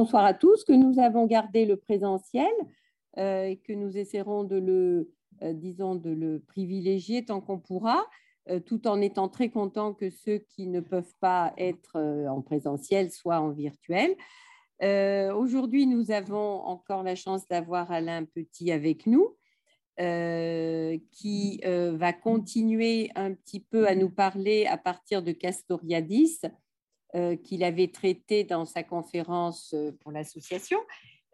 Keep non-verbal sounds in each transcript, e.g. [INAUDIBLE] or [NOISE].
bonsoir à tous, que nous avons gardé le présentiel et que nous essaierons de le, disons, de le privilégier tant qu'on pourra, tout en étant très content que ceux qui ne peuvent pas être en présentiel soient en virtuel. Aujourd'hui, nous avons encore la chance d'avoir Alain Petit avec nous. Euh, qui euh, va continuer un petit peu à nous parler à partir de Castoriadis, euh, qu'il avait traité dans sa conférence pour l'association,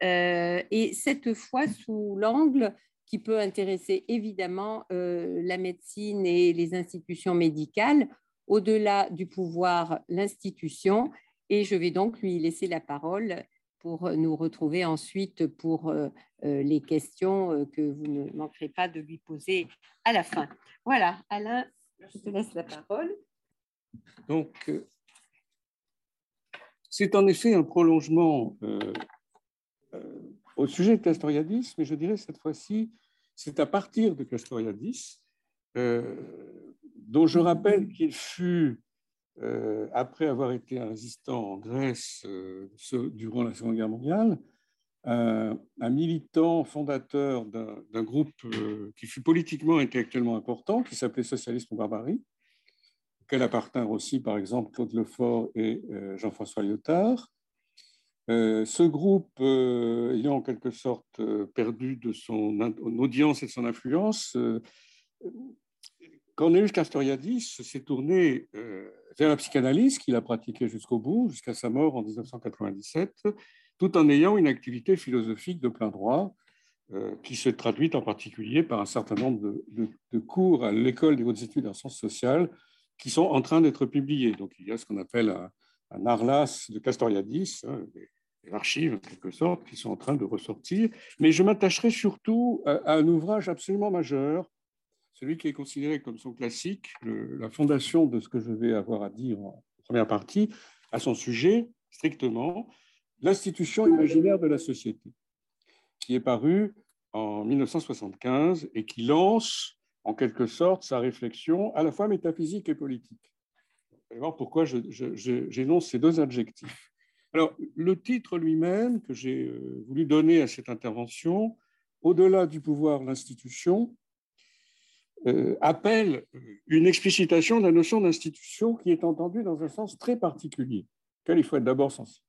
et cette fois sous l'angle qui peut intéresser évidemment la médecine et les institutions médicales, au-delà du pouvoir, l'institution. Et je vais donc lui laisser la parole pour nous retrouver ensuite pour euh, euh, les questions euh, que vous ne manquerez pas de lui poser à la fin. Voilà, Alain, je te laisse la parole. Donc, c'est en effet un prolongement au sujet de Castoriadis, mais je dirais cette fois-ci, c'est à partir de Castoriadis, dont je rappelle qu'il fut euh, après avoir été un résistant en Grèce euh, durant la Seconde Guerre mondiale, un militant fondateur d'un groupe euh, qui fut politiquement et intellectuellement important, qui s'appelait Socialisme Barbarie, auquel appartinrent aussi, par exemple, Claude Lefort et Jean-François Lyotard. ce groupe, ayant en quelque sorte perdu de son audience et de son influence, Cornelius Castoriadis s'est tourné vers la psychanalyse qu'il a pratiquée jusqu'au bout, jusqu'à sa mort en 1997, tout en ayant une activité philosophique de plein droit, euh, qui se traduit en particulier par un certain nombre de, cours à l'école des hautes études en sciences sociales qui sont en train d'être publiés. Donc il y a ce qu'on appelle un, Arlas de Castoriadis, hein, des, archives en quelque sorte, qui sont en train de ressortir. Mais je m'attacherai surtout à un ouvrage absolument majeur celui qui est considéré comme son classique, la fondation de ce que je vais avoir à dire en première partie, à son sujet, strictement, l'institution imaginaire de la société, qui est paru en 1975 et qui lance en quelque sorte sa réflexion à la fois métaphysique et politique. Allez voir pourquoi j'énonce ces deux adjectifs. Alors, le titre lui-même que j'ai euh, voulu donner à cette intervention, au-delà du pouvoir, l'institution, euh, appelle une explicitation de la notion d'institution qui est entendue dans un sens très particulier, auquel il faut être d'abord sensible.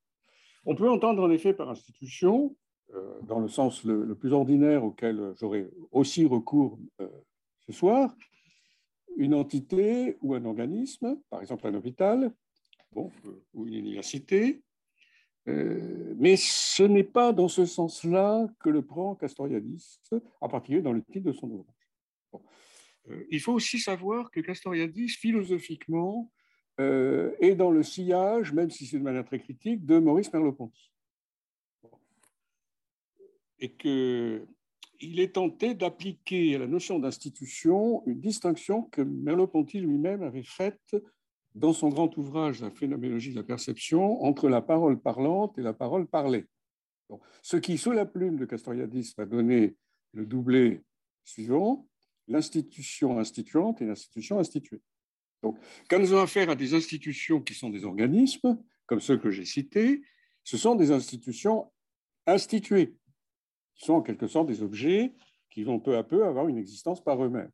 On peut entendre en effet par institution, euh, dans le sens le, plus ordinaire auquel j'aurai aussi recours ce soir, une entité ou un organisme, par exemple un hôpital bon, ou une université, mais ce n'est pas dans ce sens-là que le prend Castoriadis, en particulier dans le titre de son ouvrage. Euh, il faut aussi savoir que Castoriadis, philosophiquement, euh, est dans le sillage, même si c'est de manière très critique, de Maurice Merleau-Ponty. Et qu'il est tenté d'appliquer à la notion d'institution une distinction que Merleau-Ponty lui-même avait faite dans son grand ouvrage La phénoménologie de la perception entre la parole parlante et la parole parlée. ce qui, sous la plume de Castoriadis, va donner le doublé suivant, l'institution instituante et l'institution instituée. Donc, quand nous avons affaire à des institutions qui sont des organismes, comme ceux que j'ai cités, ce sont des institutions instituées, Sont en quelque sorte des objets qui vont peu à peu avoir une existence par eux-mêmes.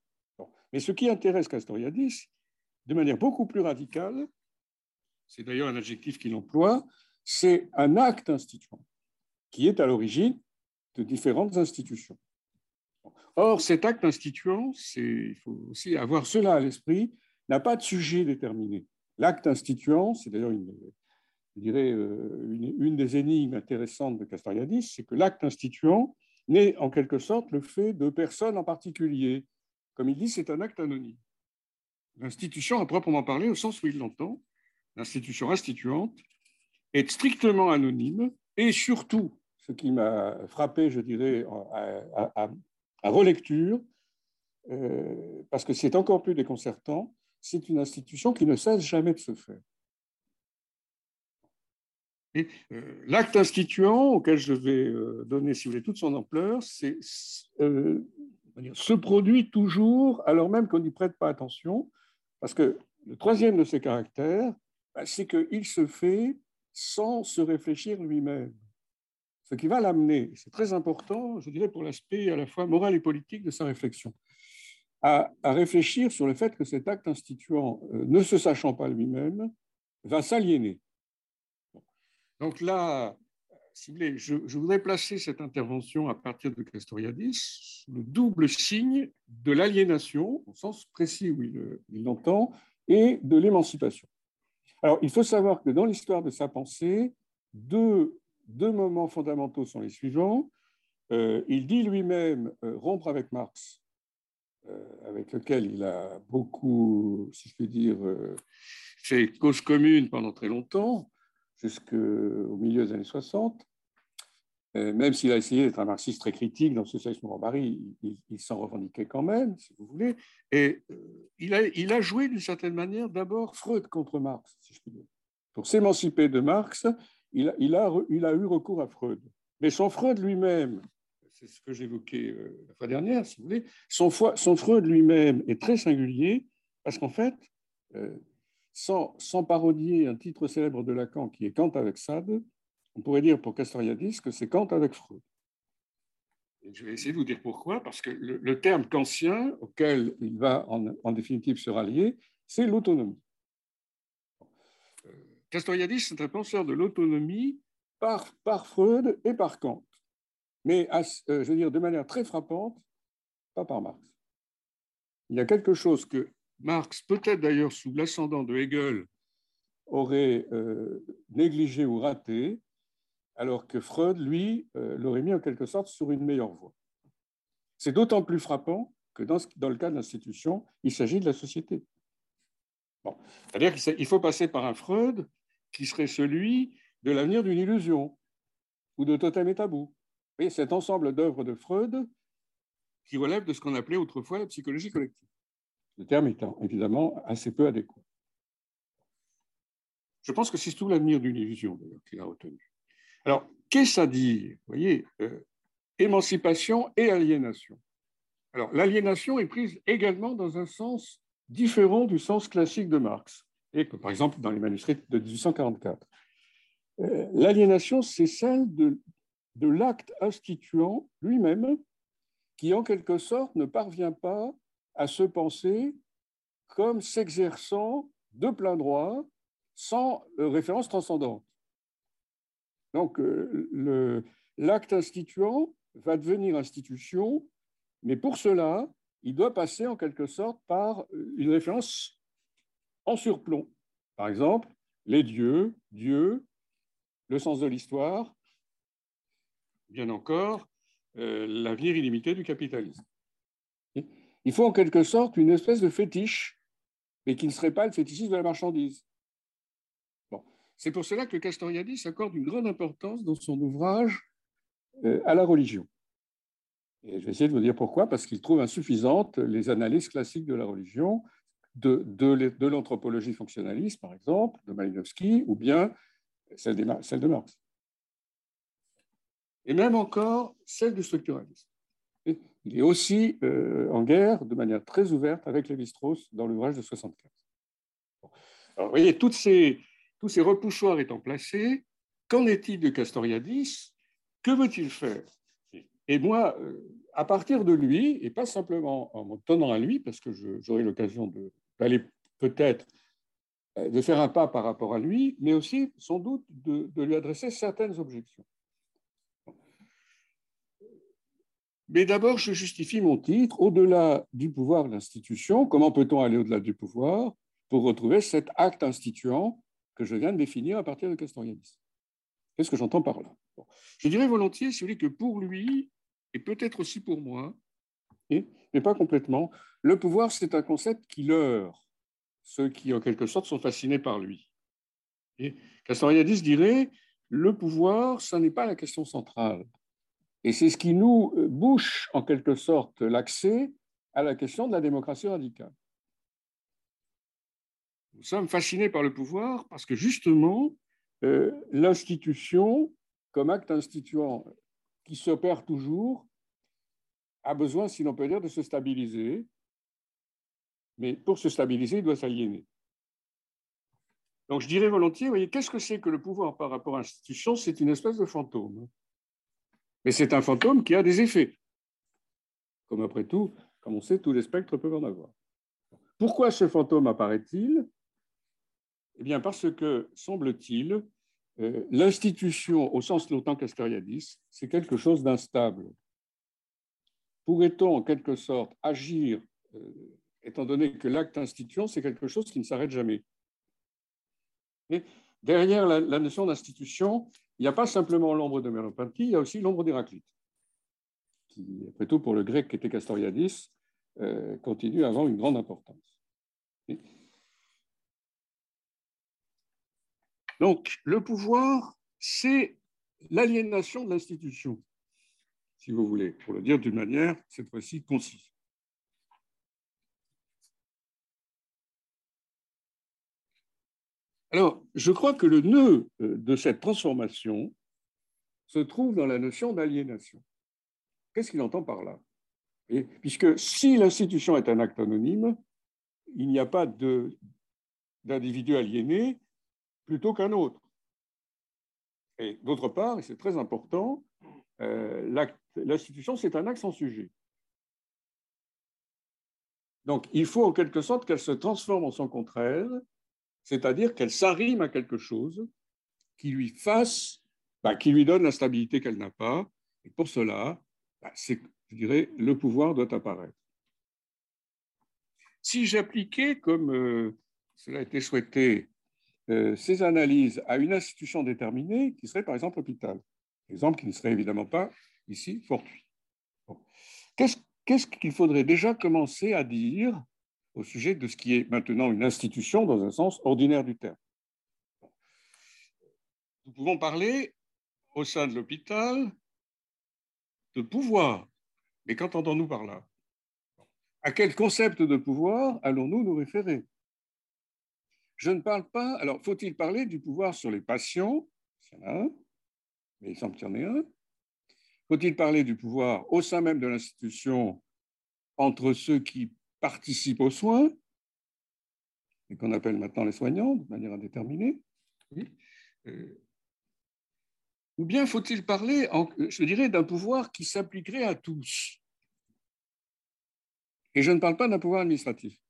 Mais ce qui intéresse Castoriadis, de manière beaucoup plus radicale, c'est d'ailleurs un adjectif qu'il emploie, c'est un acte instituant qui est à l'origine de différentes institutions. Or, cet acte instituant, il faut aussi avoir cela à l'esprit, n'a pas de sujet déterminé. L'acte instituant, c'est d'ailleurs une, je dirais, euh, une, des énigmes intéressantes de Castoriadis, c'est que l'acte instituant n'est en quelque sorte le fait de personnes en particulier. Comme il dit, c'est un acte anonyme. L'institution, à proprement parler, au sens où il l'entend, l'institution instituante, est strictement anonyme et surtout, ce qui m'a frappé, je dirais, à, à relecture, euh, parce que c'est encore plus déconcertant, c'est une institution qui ne cesse jamais de se faire. Euh, l'acte instituant auquel je vais euh, donner, si vous voulez, toute son ampleur, c'est se produit toujours alors même qu'on n'y prête pas attention, parce que le troisième de ses caractères, bah, c'est qu'il se fait sans se réfléchir lui-même. ce qui va l'amener, c'est très important, je dirais, pour l'aspect à la fois moral et politique de sa réflexion, à, réfléchir sur le fait que cet acte instituant, euh, ne se sachant pas lui-même, va s'aliéner. Donc là, je, voudrais placer cette intervention à partir de Castoriadis le double signe de l'aliénation, au sens précis où il l'entend, et de l'émancipation. Alors, il faut savoir que dans l'histoire de sa pensée, deux, deux moments fondamentaux sont les suivants. Euh, il dit lui-même euh, rompre avec Marx, euh, avec lequel il a beaucoup, si je puis dire, fait cause commune pendant très longtemps, jusqu'au milieu des années 60. Même s'il a essayé d'être un marxiste très critique dans le socialisme Barbarie, il, il s'en revendiquait quand même, si vous voulez. Et il a, il a joué d'une certaine manière d'abord Freud contre Marx, si je puis dire. Pour s'émanciper de Marx, il a, eu recours à Freud. Mais son Freud lui-même, c'est ce que j'évoquais euh, la fois dernière, si vous voulez, son, Freud lui-même est très singulier parce qu'en fait, euh, sans, parodier un titre célèbre de Lacan qui est Kant avec Sade, on pourrait dire pour Castoriadis que c'est Kant avec Freud. Je vais essayer de vous dire pourquoi, parce que le, terme kantien auquel il va en, définitive se rallier, c'est l'autonomie. Castoriadis, c'est un penseur de l'autonomie par, par, Freud et par Kant, mais euh, je veux dire de manière très frappante, pas par Marx. Il y a quelque chose que Marx, peut-être d'ailleurs sous l'ascendant de Hegel, aurait euh, négligé ou raté, alors que Freud, lui, euh, l'aurait mis en quelque sorte sur une meilleure voie. C'est d'autant plus frappant que dans, le cas de l'institution, il s'agit de la société. C'est-à-dire qu'il faut passer par un Freud qui serait celui de l'avenir d'une illusion ou de totem et tabou. Et cet ensemble d'œuvres de Freud qui relève de ce qu'on appelait autrefois la psychologie collective. Le terme étant évidemment assez peu adéquat. Je pense que c'est tout l'avenir d'une illusion qu'il a retenu. Alors, qu'est-ce à dire? Vous voyez, euh, émancipation et aliénation. Alors, l'aliénation est prise également dans un sens différent du sens classique de Marx et par exemple dans les manuscrits de 1844. Euh, l'aliénation, c'est celle de l'acte instituant lui-même qui, en quelque sorte, ne parvient pas à se penser comme s'exerçant de plein droit sans euh, référence transcendante. Donc, euh, l'acte instituant va devenir institution, mais pour cela, il doit passer en quelque sorte par une référence en surplomb. Par exemple, les dieux, Dieu, le sens de l'histoire, bien encore, euh, l'avenir illimité du capitalisme. Il faut en quelque sorte une espèce de fétiche, mais qui ne serait pas le fétichisme de la marchandise. C'est pour cela que Castoriadis accorde une grande importance dans son ouvrage euh, à la religion. Et je vais essayer de vous dire pourquoi, parce qu'il trouve insuffisantes les analyses classiques de la religion, de, l'anthropologie fonctionnaliste, par exemple, de Malinowski, ou bien celle de Marx. Et même encore celle du structuralisme. Il est aussi euh, en guerre de manière très ouverte avec Lévi-Strauss dans l'ouvrage de 75. Alors, vous voyez, toutes ces, tous ces repoussoirs étant placés, qu'en est-il de Castoriadis? Que veut-il faire? Et moi, euh, à partir de lui, et pas simplement en me tenant à lui, parce que j'aurai l'occasion d'aller peut-être euh, de faire un pas par rapport à lui, mais aussi sans doute de, lui adresser certaines objections. Mais d'abord, je justifie mon titre, au-delà du pouvoir de l'institution. Comment peut-on aller au-delà du pouvoir pour retrouver cet acte instituant que je viens de définir à partir de Castoriadis Qu'est-ce que j'entends par là? Je dirais volontiers, si vous voulez, que pour lui, et peut-être aussi pour moi, mais pas complètement. Le pouvoir, c'est un concept qui leurre ceux qui, en quelque sorte, sont fascinés par lui. Et Castoriadis dirait, le pouvoir, ce n'est pas la question centrale. Et c'est ce qui nous bouche, en quelque sorte, l'accès à la question de la démocratie radicale. Nous sommes fascinés par le pouvoir parce que, justement, euh, l'institution, comme acte instituant qui s'opère toujours, a besoin, si l'on peut dire, de se stabiliser. Mais pour se stabiliser, il doit s'aliéner. Donc je dirais volontiers, voyez, qu'est-ce que c'est que le pouvoir par rapport à l'institution? C'est une espèce de fantôme. Mais c'est un fantôme qui a des effets. Comme après tout, comme on sait, tous les spectres peuvent en avoir. Pourquoi ce fantôme apparaît-il? Eh bien, parce que, semble-t-il, euh, l'institution, au sens longtemps castoriadis, c'est quelque chose d'instable. Pourrait-on, en quelque sorte, agir, euh, étant donné que l'acte institution, c'est quelque chose qui ne s'arrête jamais? Derrière la, notion d'institution, il n'y a pas simplement l'ombre de merleau il y a aussi l'ombre d'Héraclite, qui, après tout, pour le grec qui était Castoriadis, euh, continue à avoir une grande importance. Donc, le pouvoir, c'est l'aliénation de l'institution, si vous voulez, pour le dire d'une manière, cette fois-ci, concise. Alors, je crois que le nœud euh, de cette transformation se trouve dans la notion d'aliénation. Qu'est-ce qu'il entend par là? Puisque si l'institution est un acte anonyme, il n'y a pas d'individu aliéné plutôt qu'un autre. Et d'autre part, et c'est très important, euh, l'institution, c'est un acte sans sujet. Donc, il faut en quelque sorte qu'elle se transforme en son contraire c'est-à-dire qu'elle s'arrime à quelque chose qui lui fasse, bah, qui lui donne la stabilité qu'elle n'a pas. Et pour cela, bah, je dirais, le pouvoir doit apparaître. Si j'appliquais, comme euh, cela a été souhaité, euh, ces analyses à une institution déterminée, qui serait par exemple l'hôpital, exemple qui ne serait évidemment pas ici fortuit. Qu'est-ce qu'il faudrait déjà commencer à dire au sujet de ce qui est maintenant une institution dans un sens ordinaire du terme. Nous pouvons parler au sein de l'hôpital de pouvoir. Mais qu'entendons-nous par là? À quel concept de pouvoir allons-nous nous référer? Je ne parle pas. Alors, faut-il parler du pouvoir sur les patients? S'il y en a un, mais il semble qu'il y en ait un. Faut-il parler du pouvoir au sein même de l'institution entre ceux qui participent aux soins, et qu'on appelle maintenant les soignants de manière indéterminée. Euh, ou bien faut-il parler, je dirais, d'un pouvoir qui s'appliquerait à tous? Et je ne parle pas d'un pouvoir administratif.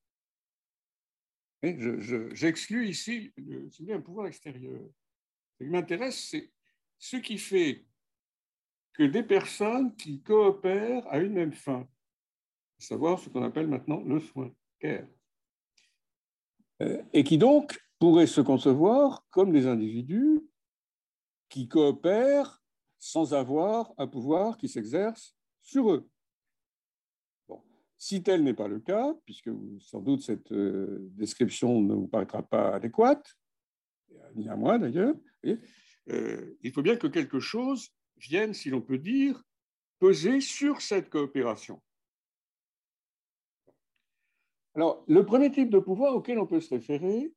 J'exclus ici un pouvoir extérieur. Ce qui m'intéresse, c'est ce qui fait que des personnes qui coopèrent à une même fin savoir ce qu'on appelle maintenant le soin, care. Euh, et qui donc pourraient se concevoir comme des individus qui coopèrent sans avoir un pouvoir qui s'exerce sur eux. Bon. Si tel n'est pas le cas, puisque sans doute cette euh, description ne vous paraîtra pas adéquate, ni à moi d'ailleurs, euh, il faut bien que quelque chose vienne, si l'on peut dire, peser sur cette coopération. Alors, le premier type de pouvoir auquel on peut se référer,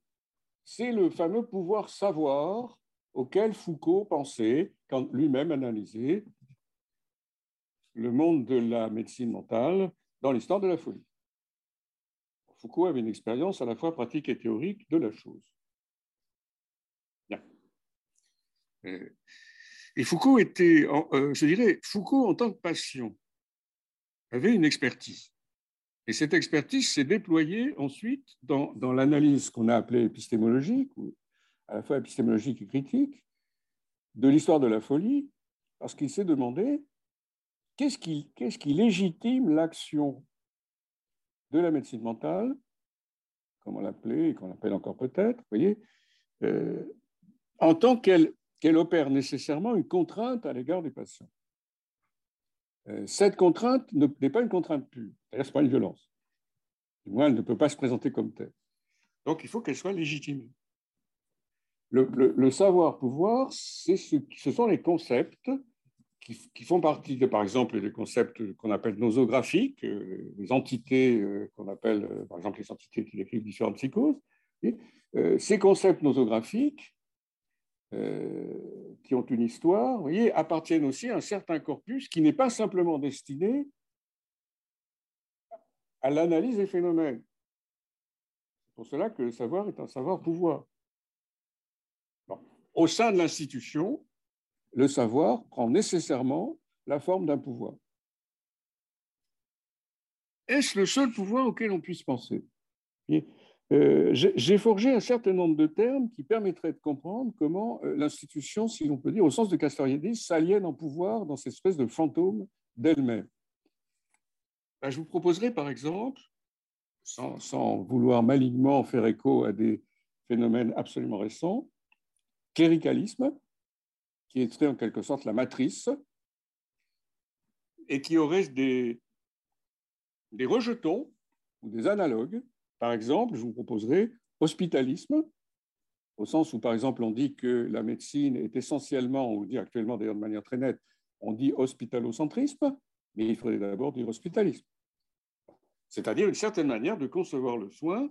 c'est le fameux pouvoir savoir auquel Foucault pensait quand lui-même analysait le monde de la médecine mentale dans l'histoire de la folie. Foucault avait une expérience à la fois pratique et théorique de la chose. Bien. Et Foucault était, euh, je dirais, Foucault en tant que passion avait une expertise. Et cette expertise s'est déployée ensuite dans, l'analyse qu'on a appelée épistémologique, ou à la fois épistémologique et critique, de l'histoire de la folie, parce qu'il s'est demandé qu'est-ce qui, qu'est-ce légitime l'action de la médecine mentale, comme on l'appelait et qu'on l'appelle encore peut-être, voyez, euh, en tant qu'elle, qu'elle opère nécessairement une contrainte à l'égard des patients. Euh, cette contrainte n'est pas une contrainte pure, c'est-à-dire ce n'est pas une violence. Du moins, elle ne peut pas se présenter comme telle. Donc, il faut qu'elle soit légitimée. Le, savoir-pouvoir, ce, ce sont les concepts qui, font partie, de, par exemple, des concepts qu'on appelle nosographiques, euh, les entités euh, qu'on appelle, par exemple, les entités qui décrivent différentes psychoses. ces concepts nosographiques euh, qui ont une histoire, appartiennent aussi à un certain corpus qui n'est pas simplement destiné à l'analyse des phénomènes. C'est pour cela que le savoir est un savoir-pouvoir. Au sein de l'institution, le savoir prend nécessairement la forme d'un pouvoir. Est-ce le seul pouvoir auquel on puisse penser? Euh, J'ai forgé un certain nombre de termes qui permettraient de comprendre comment euh, l'institution, si l'on peut dire, au sens de Castoriadis, s'aliène en pouvoir dans cette espèce de fantôme d'elle-même. Ben, je vous proposerai par exemple, sans, vouloir malignement faire écho à des phénomènes absolument récents, cléricalisme, qui est en quelque sorte la matrice, et qui aurait des, des rejetons ou des analogues. Par exemple, je vous proposerai hospitalisme, au sens où, par exemple, on dit que la médecine est essentiellement, on dit actuellement d'ailleurs de manière très nette, on dit hospitalocentrisme, mais il faudrait d'abord dire hospitalisme. C'est-à-dire une certaine manière de concevoir le soin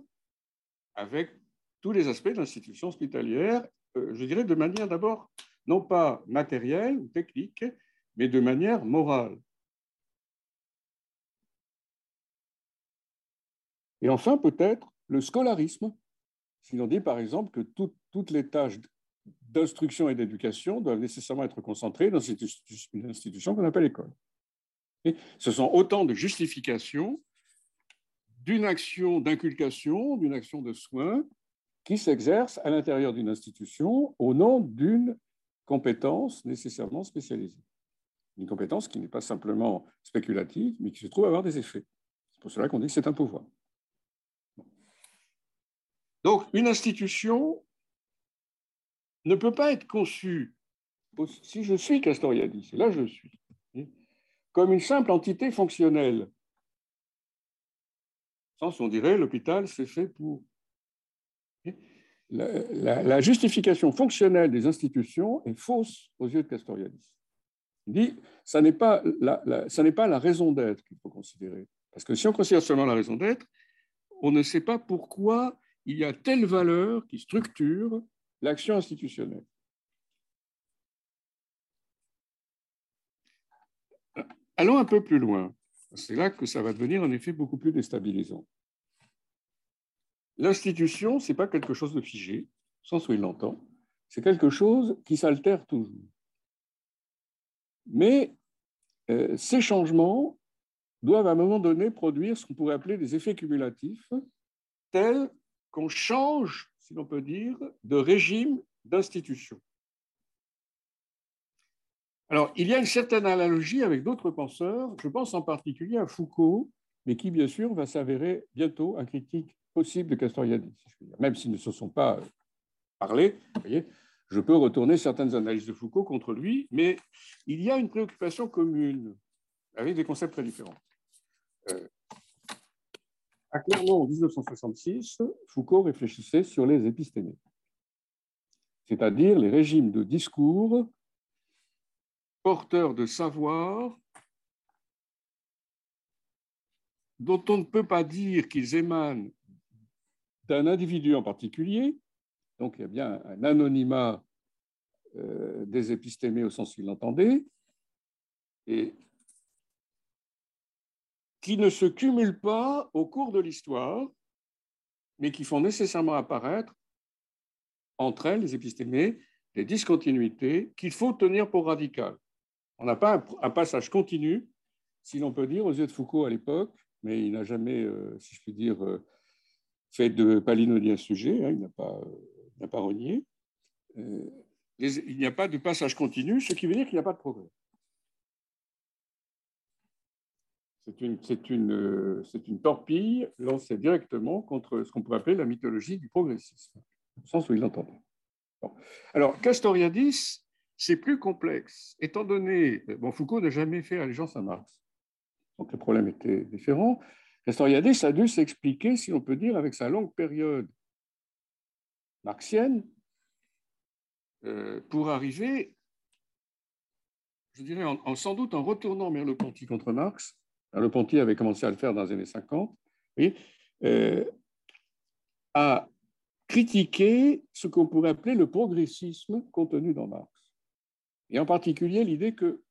avec tous les aspects de l'institution hospitalière, euh, je dirais de manière d'abord non pas matérielle ou technique, mais de manière morale. Et enfin, peut-être le scolarisme, si l'on dit par exemple que toutes les tâches d'instruction et d'éducation doivent nécessairement être concentrées dans une institution qu'on appelle école. Et ce sont autant de justifications d'une action d'inculcation, d'une action de soin qui s'exerce à l'intérieur d'une institution au nom d'une compétence nécessairement spécialisée. Une compétence qui n'est pas simplement spéculative, mais qui se trouve avoir des effets. C'est pour cela qu'on dit que c'est un pouvoir. Donc, une institution ne peut pas être conçue, si je suis Castoriadis, et là je suis, comme une simple entité fonctionnelle. Sans on dirait l'hôpital, c'est fait pour. La, justification fonctionnelle des institutions est fausse aux yeux de Castoriadis. Il dit ça n'est n'est pas la raison d'être qu'il faut considérer. Parce que si on considère seulement la raison d'être, on ne sait pas pourquoi il y a telle valeur qui structure l'action institutionnelle. Allons un peu plus loin. C'est là que ça va devenir en effet beaucoup plus déstabilisant. L'institution, ce n'est pas quelque chose de figé, sans où il l'entend, c'est quelque chose qui s'altère toujours. Mais euh, ces changements doivent à un moment donné produire ce qu'on pourrait appeler des effets cumulatifs, tels qu'on change, si l'on peut dire, de régime d'institution. Alors, il y a une certaine analogie avec d'autres penseurs, je pense en particulier à Foucault, mais qui, bien sûr, va s'avérer bientôt un critique possible de Castoriadis, même s'ils ne se sont pas parlé. Voyez, je peux retourner certaines analyses de Foucault contre lui, mais il y a une préoccupation commune avec des concepts très différents. Euh, à Clermont, en 1966, Foucault réfléchissait sur les épistémés, c'est-à-dire les régimes de discours porteurs de savoir dont on ne peut pas dire qu'ils émanent d'un individu en particulier, donc il y a bien un anonymat euh, des épistémés au sens qu'il l'entendait, et qui ne se cumulent pas au cours de l'histoire, mais qui font nécessairement apparaître entre elles, les épistémés, des discontinuités qu'il faut tenir pour radicales. On n'a pas un, passage continu, si l'on peut dire, aux yeux de Foucault à l'époque, mais il n'a jamais, euh, si je puis dire, euh, fait de palinodie un sujet, hein, il n'a pas, euh, pas renié. il n'y a pas de passage continu, ce qui veut dire qu'il n'y a pas de progrès. C'est une, euh, torpille lancée directement contre ce qu'on pourrait appeler la mythologie du progressisme, au sens où il l'entendait. Alors, Castoriadis, c'est plus complexe, étant donné. Bon, Foucault n'a jamais fait allégeance à Marx, donc le problème était différent. Castoriadis a dû s'expliquer, si on peut dire, avec sa longue période marxienne, euh, pour arriver, je dirais, sans doute en retournant Merleau-Ponty contre Marx, le Ponty avait commencé à le faire dans les années 50, euh, à critiquer ce qu'on pourrait appeler le progressisme contenu dans Marx. Et en particulier l'idée que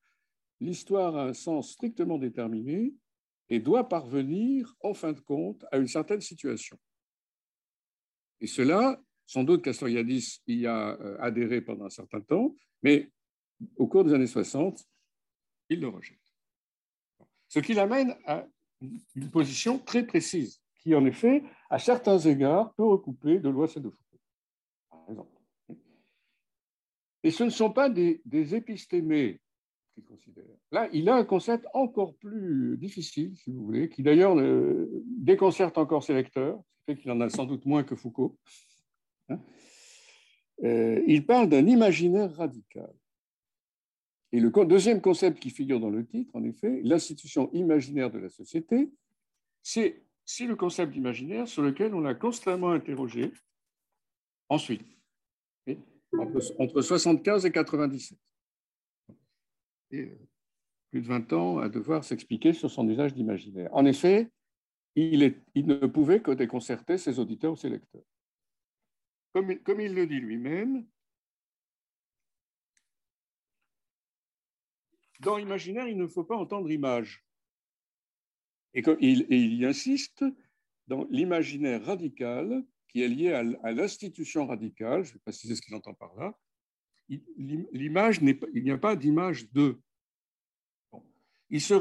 l'histoire a un sens strictement déterminé et doit parvenir, en fin de compte, à une certaine situation. Et cela, sans doute Castoriadis y a euh, adhéré pendant un certain temps, mais au cours des années 60, il le rejette. Ce qui l'amène à une position très précise, qui en effet, à certains égards, peut recouper de Lois et de Foucault. Et ce ne sont pas des, épistémés qu'il considère. Là, il a un concept encore plus difficile, si vous voulez, qui d'ailleurs déconcerte encore ses lecteurs, ce qui fait qu'il en a sans doute moins que Foucault. Hein. Euh, il parle d'un imaginaire radical. Et le deuxième concept qui figure dans le titre, en effet, l'institution imaginaire de la société, c'est le concept d'imaginaire sur lequel on a constamment interrogé ensuite entre, 75 et 97. Et euh, plus de 20 ans à devoir s'expliquer sur son usage d'imaginaire. En effet, il, il, ne pouvait que déconcerter ses auditeurs ou ses lecteurs. Comme, comme il le dit lui-même, dans l'imaginaire, il ne faut pas entendre image. Et, il, y insiste dans l'imaginaire radical qui est lié à, l'institution radicale, je vais préciser ce qu'il entend par là, l'image il n'y a pas d'image de.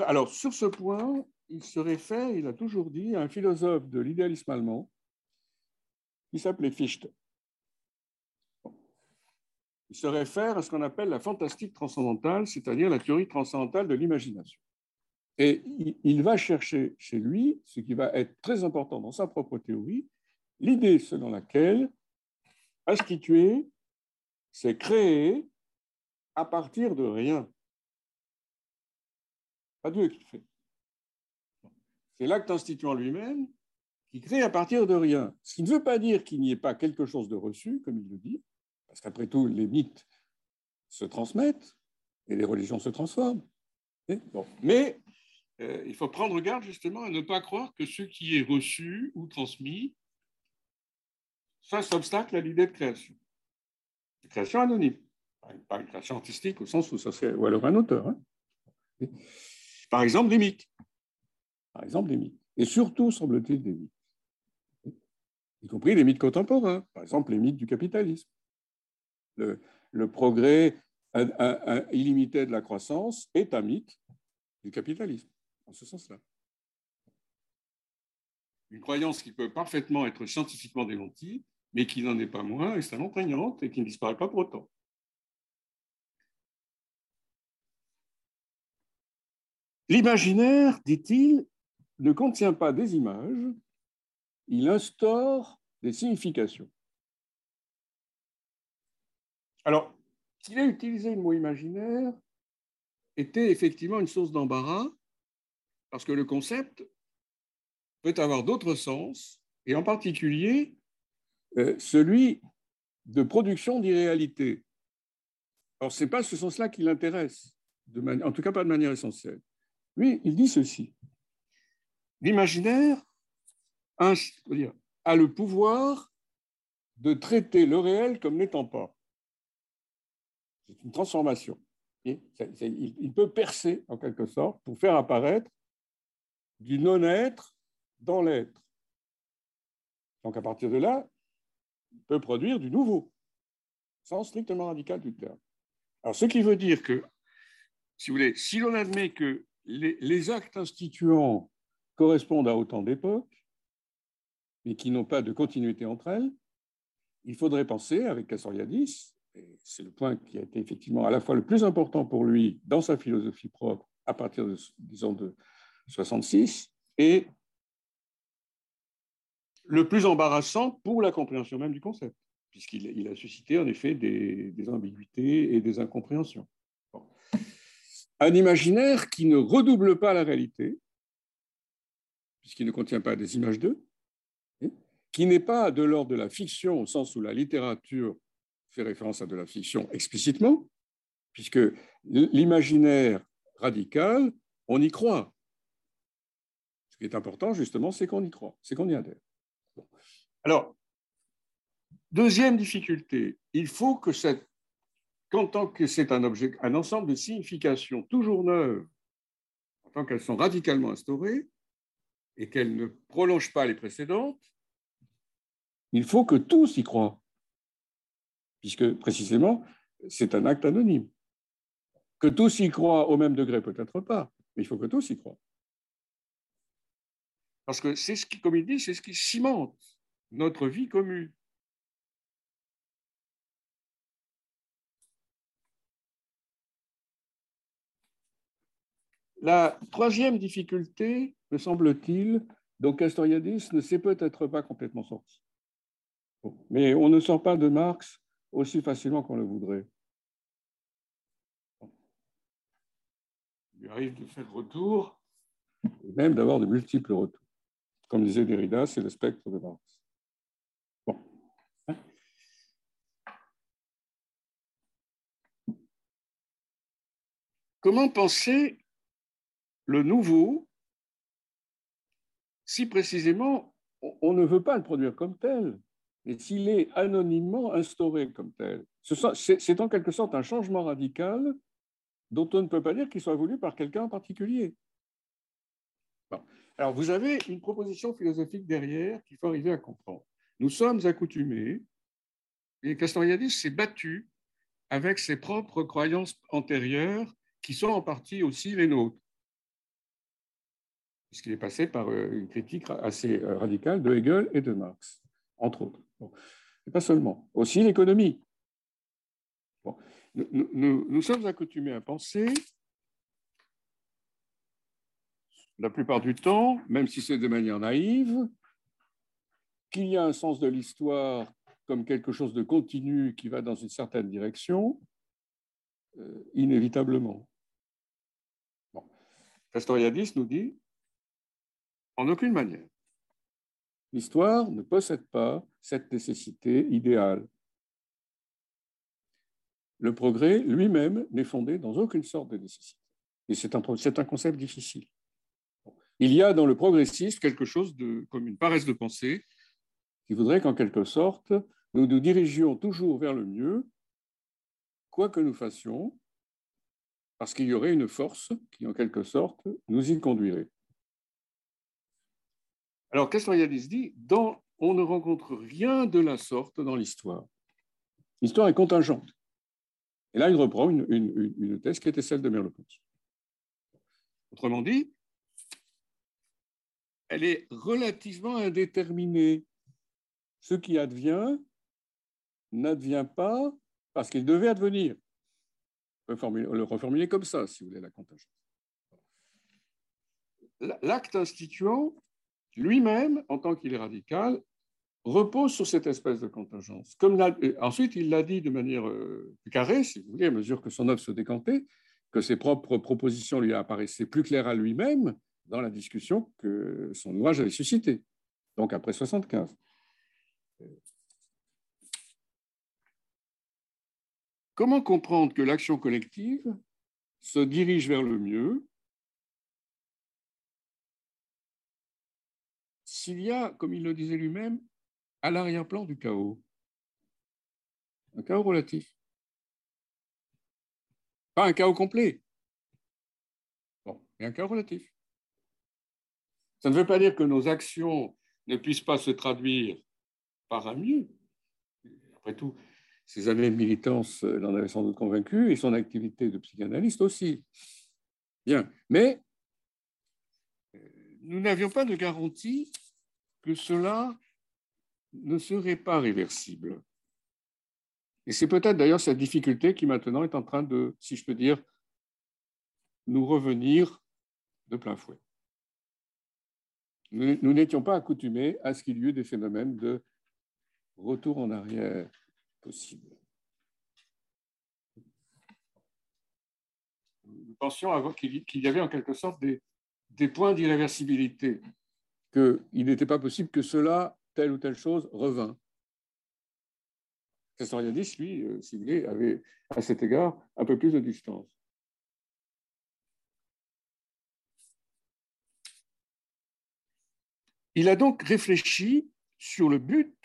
Alors, sur ce point, il se réfère, il a toujours dit, à un philosophe de l'idéalisme allemand qui s'appelait Fichte. Il se réfère à ce qu'on appelle la fantastique transcendantale, c'est-à-dire la théorie transcendantale de l'imagination. Et il va chercher chez lui, ce qui va être très important dans sa propre théorie, l'idée selon laquelle instituer, c'est créer à partir de rien. Pas Dieu qui fait. C'est l'acte instituant lui-même qui crée à partir de rien. Ce qui ne veut pas dire qu'il n'y ait pas quelque chose de reçu, comme il le dit, parce qu'après tout, les mythes se transmettent et les religions se transforment. Mais euh, il faut prendre garde justement à ne pas croire que ce qui est reçu ou transmis fasse obstacle à l'idée de création. De création anonyme, pas une création artistique au sens où ça serait, ou alors un auteur. Hein. Par exemple, des mythes. Par exemple, des mythes. Et surtout, semble-t-il, des mythes. Y compris les mythes contemporains. Par exemple, les mythes du capitalisme. Le, progrès illimité de la croissance est un mythe du capitalisme, en ce sens-là une croyance qui peut parfaitement être scientifiquement démentie, mais qui n'en est pas moins extrêmement prégnante et qui ne disparaît pas pour autant. L'imaginaire, dit-il, ne contient pas des images, il instaure des significations. Alors, qu'il ait utilisé le mot imaginaire était effectivement une source d'embarras, parce que le concept peut avoir d'autres sens, et en particulier euh, celui de production d'irréalité. Alors, ce n'est pas ce sens-là qui l'intéresse, en tout cas pas de manière essentielle. Lui, il dit ceci. L'imaginaire a le pouvoir de traiter le réel comme n'étant pas. C'est une transformation. il peut percer, en quelque sorte, pour faire apparaître du non-être dans l'être. Donc à partir de là, peut produire du nouveau, sens strictement radical du terme. Alors, ce qui veut dire que, si vous voulez, si l'on admet que les, actes instituants correspondent à autant d'époques, mais qui n'ont pas de continuité entre elles, il faudrait penser, avec Castoriadis, c'est le point qui a été effectivement à la fois le plus important pour lui dans sa philosophie propre à partir de, disons, de 66, et le plus embarrassant pour la compréhension même du concept, puisqu'il a suscité en effet des, ambiguïtés et des incompréhensions. Un imaginaire qui ne redouble pas la réalité, puisqu'il ne contient pas des images d'eux, qui n'est pas de l'ordre de la fiction au sens où la littérature fait référence à de la fiction explicitement, puisque l'imaginaire radical, on y croit. Ce qui est important, justement, c'est qu'on y croit, c'est qu'on y adhère. Alors, deuxième difficulté, il faut que cette, qu'en tant que c'est un objet, un ensemble de significations toujours neuves, en tant qu'elles sont radicalement instaurées et qu'elles ne prolongent pas les précédentes, il faut que tous y croient, puisque précisément, c'est un acte anonyme. Que tous y croient au même degré, peut-être pas, mais il faut que tous y croient. Parce que c'est ce qui, comme il dit, c'est ce qui cimente notre vie commune. La troisième difficulté, me semble-t-il, dont Castoriadis ne s'est peut-être pas complètement sorti. Mais on ne sort pas de Marx aussi facilement qu'on le voudrait. Il lui arrive de faire retour, et même d'avoir de multiples retours. Comme disait Derrida, c'est le spectre de Marx. Comment penser le nouveau si précisément on ne veut pas le produire comme tel, et s'il est anonymement instauré comme tel. C'est en quelque sorte un changement radical dont on ne peut pas dire qu'il soit voulu par quelqu'un en particulier. Alors, vous avez une proposition philosophique derrière qu'il faut arriver à comprendre. Nous sommes accoutumés, et Castoriadis s'est battu avec ses propres croyances antérieures, qui sont en partie aussi les nôtres puisqu'il est passé par euh, une critique assez euh, radicale de Hegel et de Marx, entre autres. Et pas seulement, aussi l'économie. Nous, nous, sommes accoutumés à penser, la plupart du temps, même si c'est de manière naïve, qu'il y a un sens de l'histoire comme quelque chose de continu qui va dans une certaine direction, euh, inévitablement. Bon. Castoriadis nous dit en aucune manière. L'histoire ne possède pas cette nécessité idéale. Le progrès lui-même n'est fondé dans aucune sorte de nécessité. Et c'est un, concept difficile. Il y a dans le progressisme quelque chose de, comme une paresse de pensée qui voudrait qu'en quelque sorte, nous nous dirigions toujours vers le mieux, quoi que nous fassions, parce qu'il y aurait une force qui, en quelque sorte, nous y conduirait. Alors, Castoriadis dit? On ne rencontre rien de la sorte dans l'histoire. L'histoire est contingente. Et là, il reprend une, thèse qui était celle de Merleau-Ponty. Autrement dit, elle est relativement indéterminée. Ce qui advient n'advient pas parce qu'il devait advenir. On peut le reformuler comme ça, si vous voulez, la contingence. L'acte instituant lui-même, en tant qu'il est radical, repose sur cette espèce de contingence. Ensuite, il l'a dit de manière euh, carrée, si vous voulez, à mesure que son œuvre se décantait, que ses propres propositions lui apparaissaient plus claires à lui-même dans la discussion que son ouvrage avait suscité, donc après 75. Comment comprendre que l'action collective se dirige vers le mieux s'il y a, comme il le disait lui-même, à l'arrière-plan du chaos, un chaos relatif. Pas un chaos complet. Bon, mais un chaos relatif. Ça ne veut pas dire que nos actions ne puissent pas se traduire par un mieux. Après tout, ses années de militance l'en avaient sans doute convaincu, et son activité de psychanalyste aussi. Bien, mais euh, nous n'avions pas de garantie que cela ne serait pas réversible. Et c'est peut-être d'ailleurs cette difficulté qui maintenant est en train de, si je peux dire, nous revenir de plein fouet. Nous n'étions pas accoutumés à ce qu'il y ait des phénomènes de retour en arrière possible. Nous pensions qu'il y avait en quelque sorte des, des points d'irréversibilité qu'il n'était pas possible que cela, telle ou telle chose, revint. Castoriadis, lui, euh, si vous voulez, avait à cet égard un peu plus de distance. Il a donc réfléchi sur le but,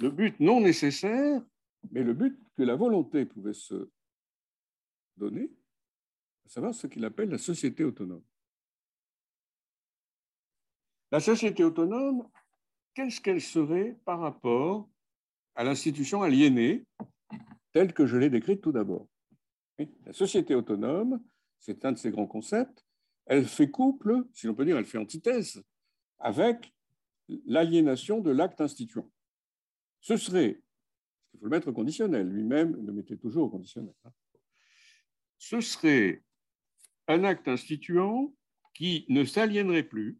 le but non nécessaire, mais le but que la volonté pouvait se donner, à savoir ce qu'il appelle la société autonome. La société autonome, qu'est-ce qu'elle serait par rapport à l'institution aliénée telle que je l'ai décrite tout d'abord? La société autonome, c'est un de ces grands concepts, elle fait couple, si l'on peut dire, elle fait antithèse avec l'aliénation de l'acte instituant. Ce serait, il faut le mettre au conditionnel, lui-même le mettait toujours au conditionnel. Hein. Ce serait un acte instituant qui ne s'aliénerait plus,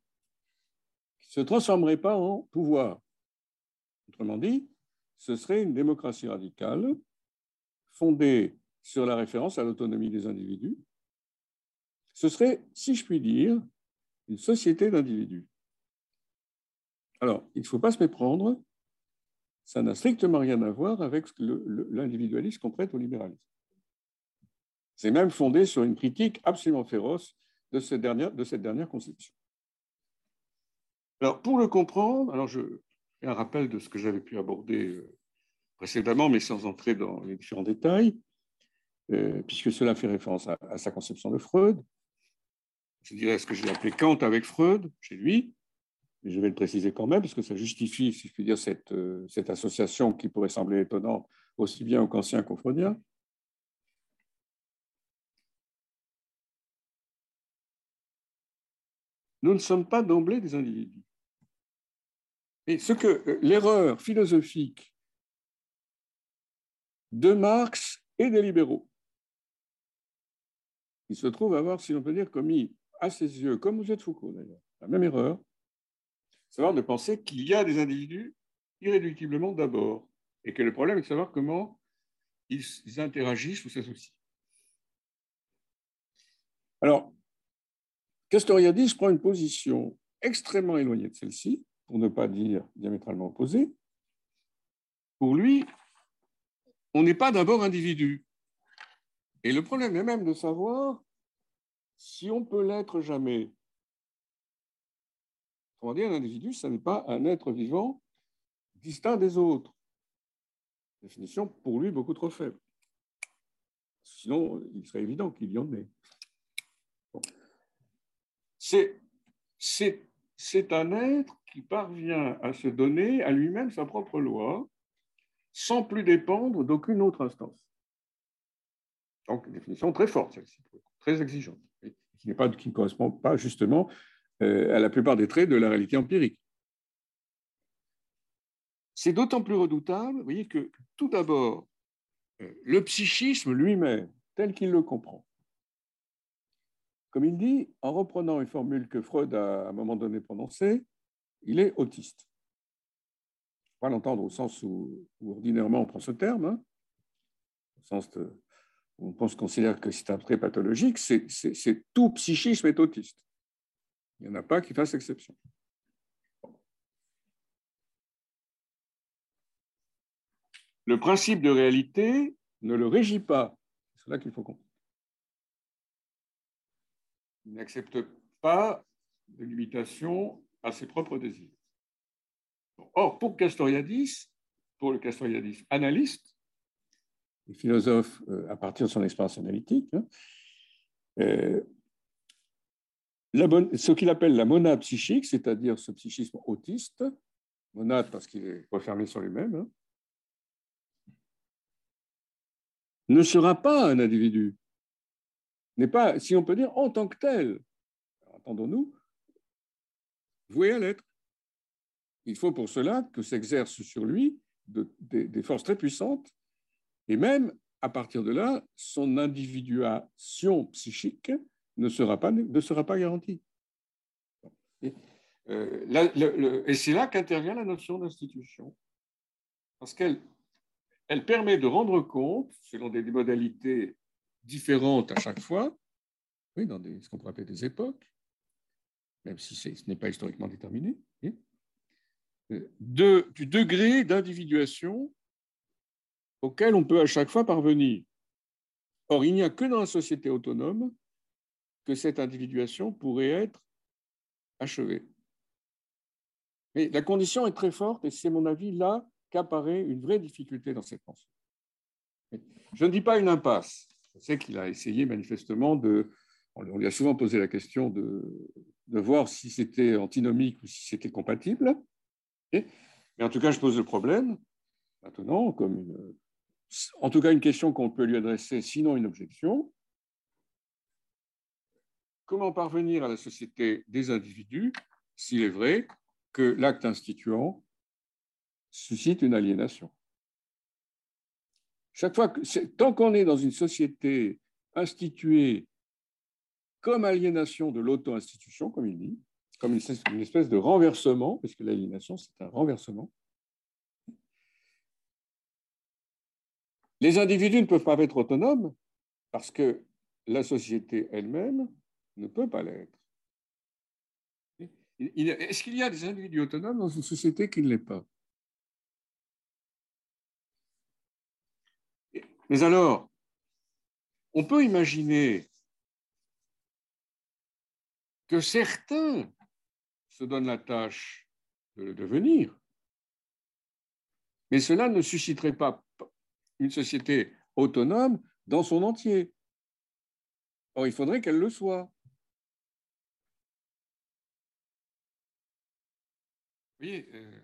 se transformerait pas en pouvoir. Autrement dit, ce serait une démocratie radicale fondée sur la référence à l'autonomie des individus. Ce serait, si je puis dire, une société d'individus. Alors, il ne faut pas se méprendre, ça n'a strictement rien à voir avec l'individualisme qu'on prête au libéralisme. C'est même fondé sur une critique absolument féroce de cette dernière, de cette dernière conception. Alors, pour le comprendre, alors je fais un rappel de ce que j'avais pu aborder euh, précédemment, mais sans entrer dans les différents détails, euh, puisque cela fait référence à, sa conception de Freud. Je dirais ce que j'ai appelé Kant avec Freud, chez lui, mais je vais le préciser quand même, parce que ça justifie, si je puis dire, cette, euh, cette association qui pourrait sembler étonnante aussi bien aux qu'anciens qu'aux freudiens. Nous ne sommes pas d'emblée des individus. Et ce que euh, l'erreur philosophique de Marx et des libéraux, il se trouve avoir, si l'on peut dire, commis à ses yeux, comme vous êtes Foucault d'ailleurs, la même erreur, savoir de penser qu'il y a des individus irréductiblement d'abord, et que le problème est de savoir comment ils, interagissent ou s'associent. Alors, Castoriadis prend une position extrêmement éloignée de celle-ci, pour ne pas dire diamétralement opposée. Pour lui, on n'est pas d'abord individu. Et le problème est même de savoir si on peut l'être jamais. Comment dire, un individu, ce n'est pas un être vivant distinct des autres. Définition pour lui beaucoup trop faible. Sinon, il serait évident qu'il y en ait. C'est, c'est un être qui parvient à se donner à lui-même sa propre loi sans plus dépendre d'aucune autre instance. Donc, une définition très forte, celle-ci, très exigeante, qui, pas, qui ne correspond pas justement euh, à la plupart des traits de la réalité empirique. C'est d'autant plus redoutable, vous voyez, que tout d'abord, euh, le psychisme lui-même, tel qu'il le comprend, comme il dit, en reprenant une formule que Freud a à un moment donné prononcée, il est autiste. Va l'entendre au sens où, ordinairement on prend ce terme, hein. au sens où on pense, considère que c'est un trait pathologique, c'est tout psychisme est autiste. Il n'y en a pas qui fassent exception. Le principe de réalité ne le régit pas. C'est là qu'il faut comprendre. Il n'accepte pas de limitation à ses propres désirs. Or, pour Castoriadis, pour le Castoriadis analyste, philosophe euh, à partir de son expérience analytique, hein, euh, ce qu'il appelle la monade psychique, c'est-à-dire ce psychisme autiste, monade parce qu'il est refermé sur lui-même, hein, ne sera pas un individu, n'est pas, si on peut dire, en tant que tel, entendons-nous, voué à l'être. Il faut pour cela que s'exercent sur lui des forces très puissantes, et même à partir de là, son individuation psychique ne sera pas, ne sera pas garantie. Et, euh, et c'est là qu'intervient la notion d'institution, parce qu'elle elle permet de rendre compte, selon des modalités différentes à chaque fois, oui, dans ce qu'on pourrait appeler des époques, même si ce n'est pas historiquement déterminé, euh, de, du degré d'individuation auquel on peut à chaque fois parvenir. Or, il n'y a que dans la société autonome que cette individuation pourrait être achevée. Mais la condition est très forte et c'est, mon avis, là qu'apparaît une vraie difficulté dans cette pensée. Je ne dis pas une impasse. Je sais qu'il a essayé manifestement de. On lui a souvent posé la question de, de voir si c'était antinomique ou si c'était compatible. Mais en tout cas, je pose le problème maintenant en tout cas une question qu'on peut lui adresser, sinon une objection. Comment parvenir à la société des individus s'il est vrai que l'acte instituant suscite une aliénation? Chaque fois que, tant qu'on est dans une société instituée comme aliénation de l'auto-institution, comme il dit, comme une espèce de renversement, parce que l'aliénation, c'est un renversement. Les individus ne peuvent pas être autonomes parce que la société elle-même ne peut pas l'être. Est-ce qu'il y a des individus autonomes dans une société qui ne l'est pas? Mais alors, on peut imaginer que certains se donnent la tâche de le devenir, mais cela ne susciterait pas une société autonome dans son entier. Or, il faudrait qu'elle le soit. Voyez, euh,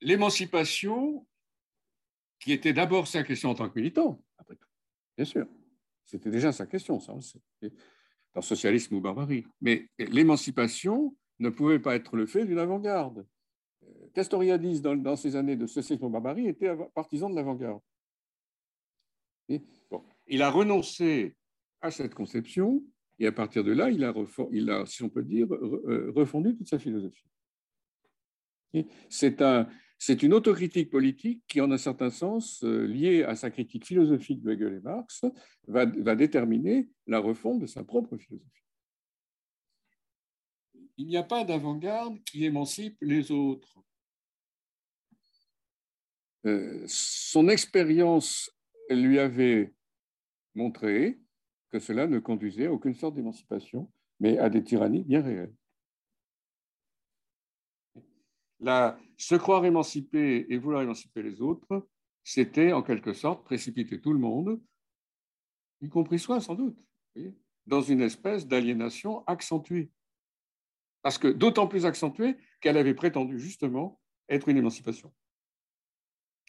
l'émancipation, qui était d'abord sa question en tant que militant, après tout, bien sûr, c'était déjà sa question, ça, socialisme ou barbarie. Mais l'émancipation ne pouvait pas être le fait d'une avant-garde. Castoriadis, dans, ses années de socialisme ou barbarie, était partisan de l'avant-garde. Il a renoncé à cette conception et à partir de là, il a, il a si on peut dire, euh, refondu toute sa philosophie. C'est un, c'est une autocritique politique qui, en un certain sens, euh, liée à sa critique philosophique de Hegel et Marx, va, déterminer la refonte de sa propre philosophie. Il n'y a pas d'avant-garde qui émancipe les autres. Euh, son expérience lui avait montré que cela ne conduisait à aucune sorte d'émancipation, mais à des tyrannies bien réelles se croire émancipé et vouloir émanciper les autres, c'était en quelque sorte précipiter tout le monde, y compris soi sans doute, dans une espèce d'aliénation accentuée. Parce que d'autant plus accentuée qu'elle avait prétendu justement être une émancipation.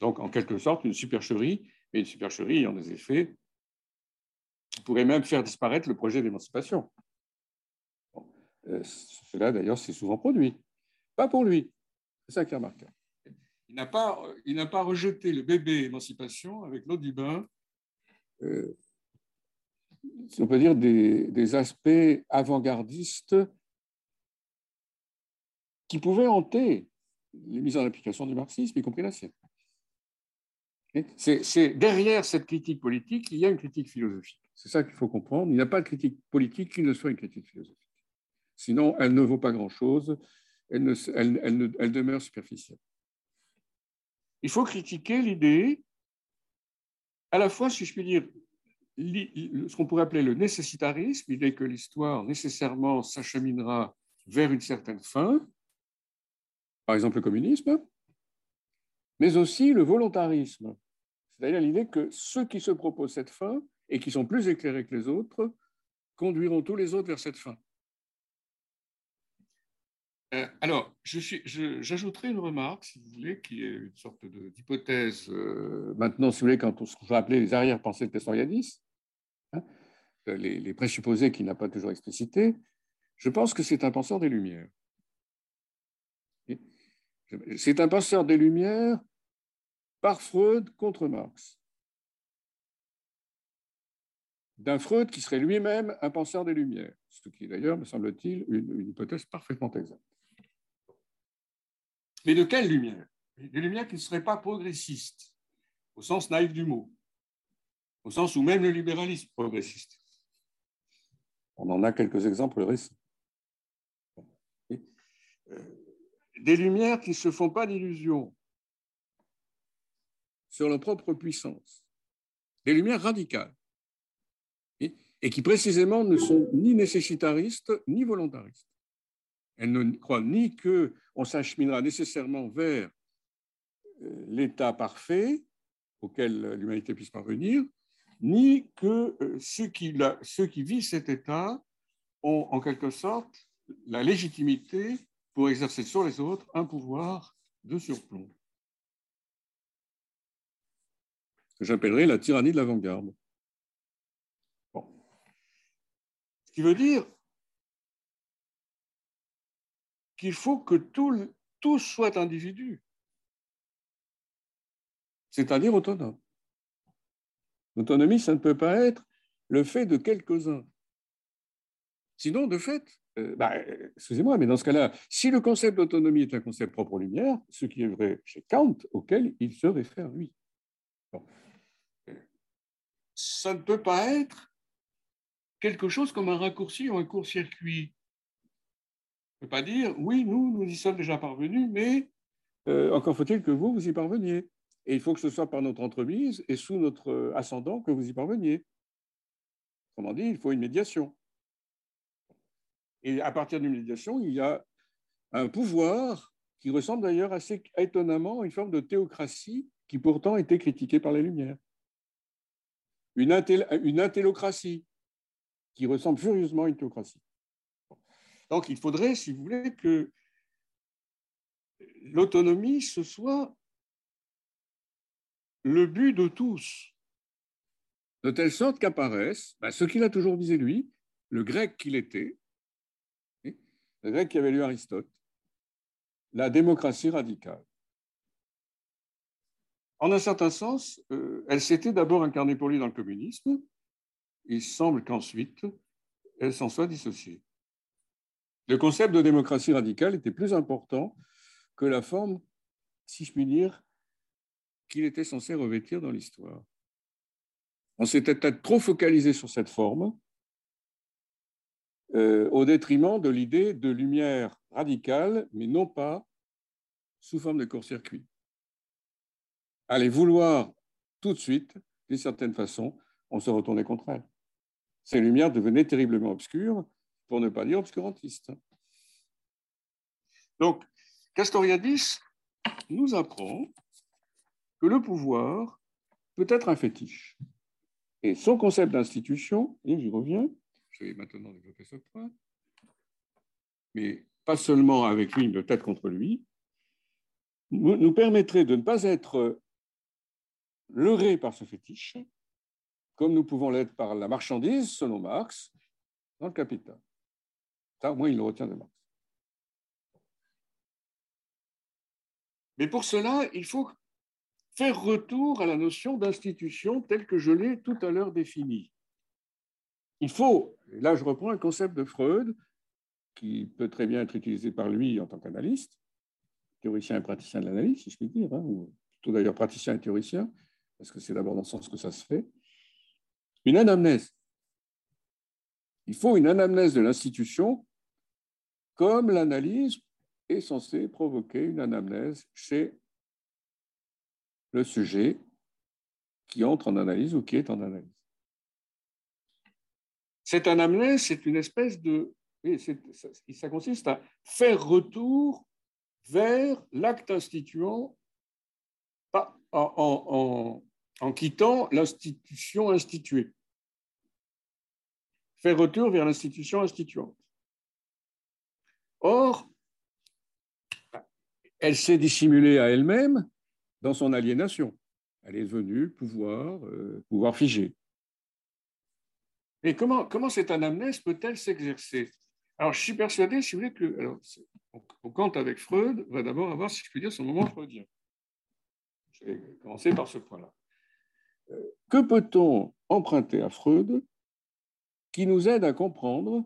Donc en quelque sorte une supercherie, mais une supercherie ayant des effets qui pourraient même faire disparaître le projet d'émancipation. Euh, cela d'ailleurs s'est souvent produit. Pas pour lui, c'est ça qui est remarquable. Il n'a pas, il n'a pas rejeté le bébé émancipation avec l'eau du bain, euh, si on peut dire, des, des aspects avant-gardistes qui pouvaient hanter les mises en application du marxisme, y compris la sienne. C'est derrière cette critique politique, il y a une critique philosophique. C'est ça qu'il faut comprendre. Il n'y a pas de critique politique qui ne soit une critique philosophique. Sinon, elle ne vaut pas grand-chose elle, demeure superficielle. Il faut critiquer l'idée, à la fois, si je puis dire, ce qu'on pourrait appeler le nécessitarisme, l'idée que l'histoire nécessairement s'acheminera vers une certaine fin, par exemple le communisme, mais aussi le volontarisme, c'est-à-dire l'idée que ceux qui se proposent cette fin et qui sont plus éclairés que les autres conduiront tous les autres vers cette fin. Euh, alors, j'ajouterai une remarque, si vous voulez, qui est une sorte d'hypothèse, euh, maintenant, si vous voulez, quand on, ce appeler les arrière-pensées de Castoriadis, hein, euh, les, présupposés qu'il n'a pas toujours explicités, je pense que c'est un penseur des Lumières. C'est un penseur des Lumières par Freud contre Marx. D'un Freud qui serait lui-même un penseur des Lumières, ce qui est d'ailleurs, me semble-t-il, une hypothèse parfaitement exacte. Mais de quelle lumière? Des lumières qui ne seraient pas progressistes, au sens naïf du mot, au sens où même le libéralisme progressiste. On en a quelques exemples récents. Euh, des lumières qui ne se font pas d'illusions sur leur propre puissance. Des lumières radicales. Et qui précisément ne sont ni nécessitaristes ni volontaristes. Elles ne croient ni qu'on s'acheminera nécessairement vers euh, l'état parfait auquel l'humanité puisse parvenir, ni que euh, ceux qui, qui vivent cet état ont en quelque sorte la légitimité pour exercer sur les autres un pouvoir de surplomb. que j'appellerais la tyrannie de l'avant-garde. Ce qui veut dire qu'il faut que tout, tout soit individu, c'est-à-dire autonome. L'autonomie, ça ne peut pas être le fait de quelques-uns. Sinon, de fait, euh, bah, excusez-moi, mais dans ce cas-là, si le concept d'autonomie est un concept propre aux Lumières, ce qui est vrai chez Kant, auquel il se réfère lui. Ça ne peut pas être quelque chose comme un raccourci ou un court-circuit. Ne peut pas dire, oui, nous, nous y sommes déjà parvenus, mais euh, encore faut-il que vous, vous y parveniez. Et il faut que ce soit par notre entremise et sous notre ascendant que vous y parveniez. Autrement dit, il faut une médiation. Et à partir d'une médiation, il y a un pouvoir qui ressemble d'ailleurs assez étonnamment à une forme de théocratie qui pourtant était critiquée par les Lumières. Une, une intellocratie qui ressemble furieusement à une théocratie. Donc il faudrait, si vous voulez, que l'autonomie, ce soit le but de tous, de telle sorte qu'apparaisse ben, ce qu'il a toujours visé lui, le grec qu'il était, le grec qui avait lu Aristote, la démocratie radicale. En un certain sens, euh, elle s'était d'abord incarnée pour lui dans le communisme. Il semble qu'ensuite, elle s'en soit dissociée. Le concept de démocratie radicale était plus important que la forme, si je puis dire, qu'il était censé revêtir dans l'histoire. On s'était trop focalisé sur cette forme euh, au détriment de l'idée de lumière radicale, mais non pas sous forme de court-circuit. Allez vouloir tout de suite, d'une certaine façon, on se retournait contre elle. Ces lumières devenaient terriblement obscures, pour ne pas dire obscurantistes. Donc, Castoriadis nous apprend que le pouvoir peut être un fétiche. Et son concept d'institution, et j'y reviens, je vais maintenant développer ce point, mais pas seulement avec lui, mais peut-être contre lui, nous permettrait de ne pas être leurrés par ce fétiche, comme nous pouvons l'être par la marchandise, selon Marx, dans le capital. Ça, au moins, il le retient de Marx. Mais pour cela, il faut faire retour à la notion d'institution telle que je l'ai tout à l'heure définie. Il faut, et là je reprends un concept de Freud, qui peut très bien être utilisé par lui en tant qu'analyste, théoricien et praticien de l'analyse, si je puis dire, hein, ou plutôt d'ailleurs praticien et théoricien, parce que c'est d'abord dans ce sens que ça se fait, une anamnèse. Il faut une anamnèse de l'institution comme l'analyse est censée provoquer une anamnèse chez le sujet qui entre en analyse ou qui est en analyse. Cette anamnèse, c'est une espèce de... Ça consiste à faire retour vers l'acte instituant en, quittant l'institution instituée. Faire retour vers l'institution instituante. Or, elle s'est dissimulée à elle-même dans son aliénation. Elle est devenue pouvoir, euh, pouvoir figé. Et comment, comment cette anamnèse peut-elle s'exercer? Alors, je suis persuadé, si vous voulez, que alors, on, compte avec Freud, va d'abord avoir, si je puis dire, son moment freudien. Je vais commencer par ce point-là. Euh, que peut-on emprunter à Freud qui nous aide à comprendre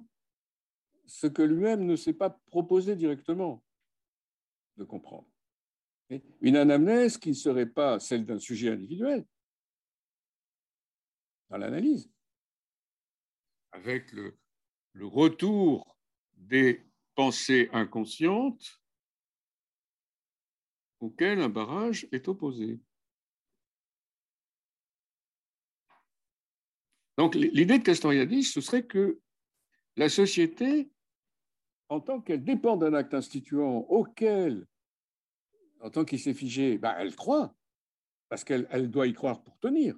ce que lui-même ne s'est pas proposé directement de comprendre une anamnèse qui ne serait pas celle d'un sujet individuel dans l'analyse, avec le, retour des pensées inconscientes auxquelles un barrage est opposé. Donc l'idée de Castoriadis, ce serait que la société, en tant qu'elle dépend d'un acte instituant auquel en tant qu'il s'est figé, bah, elle croit, parce qu'elle doit y croire pour tenir,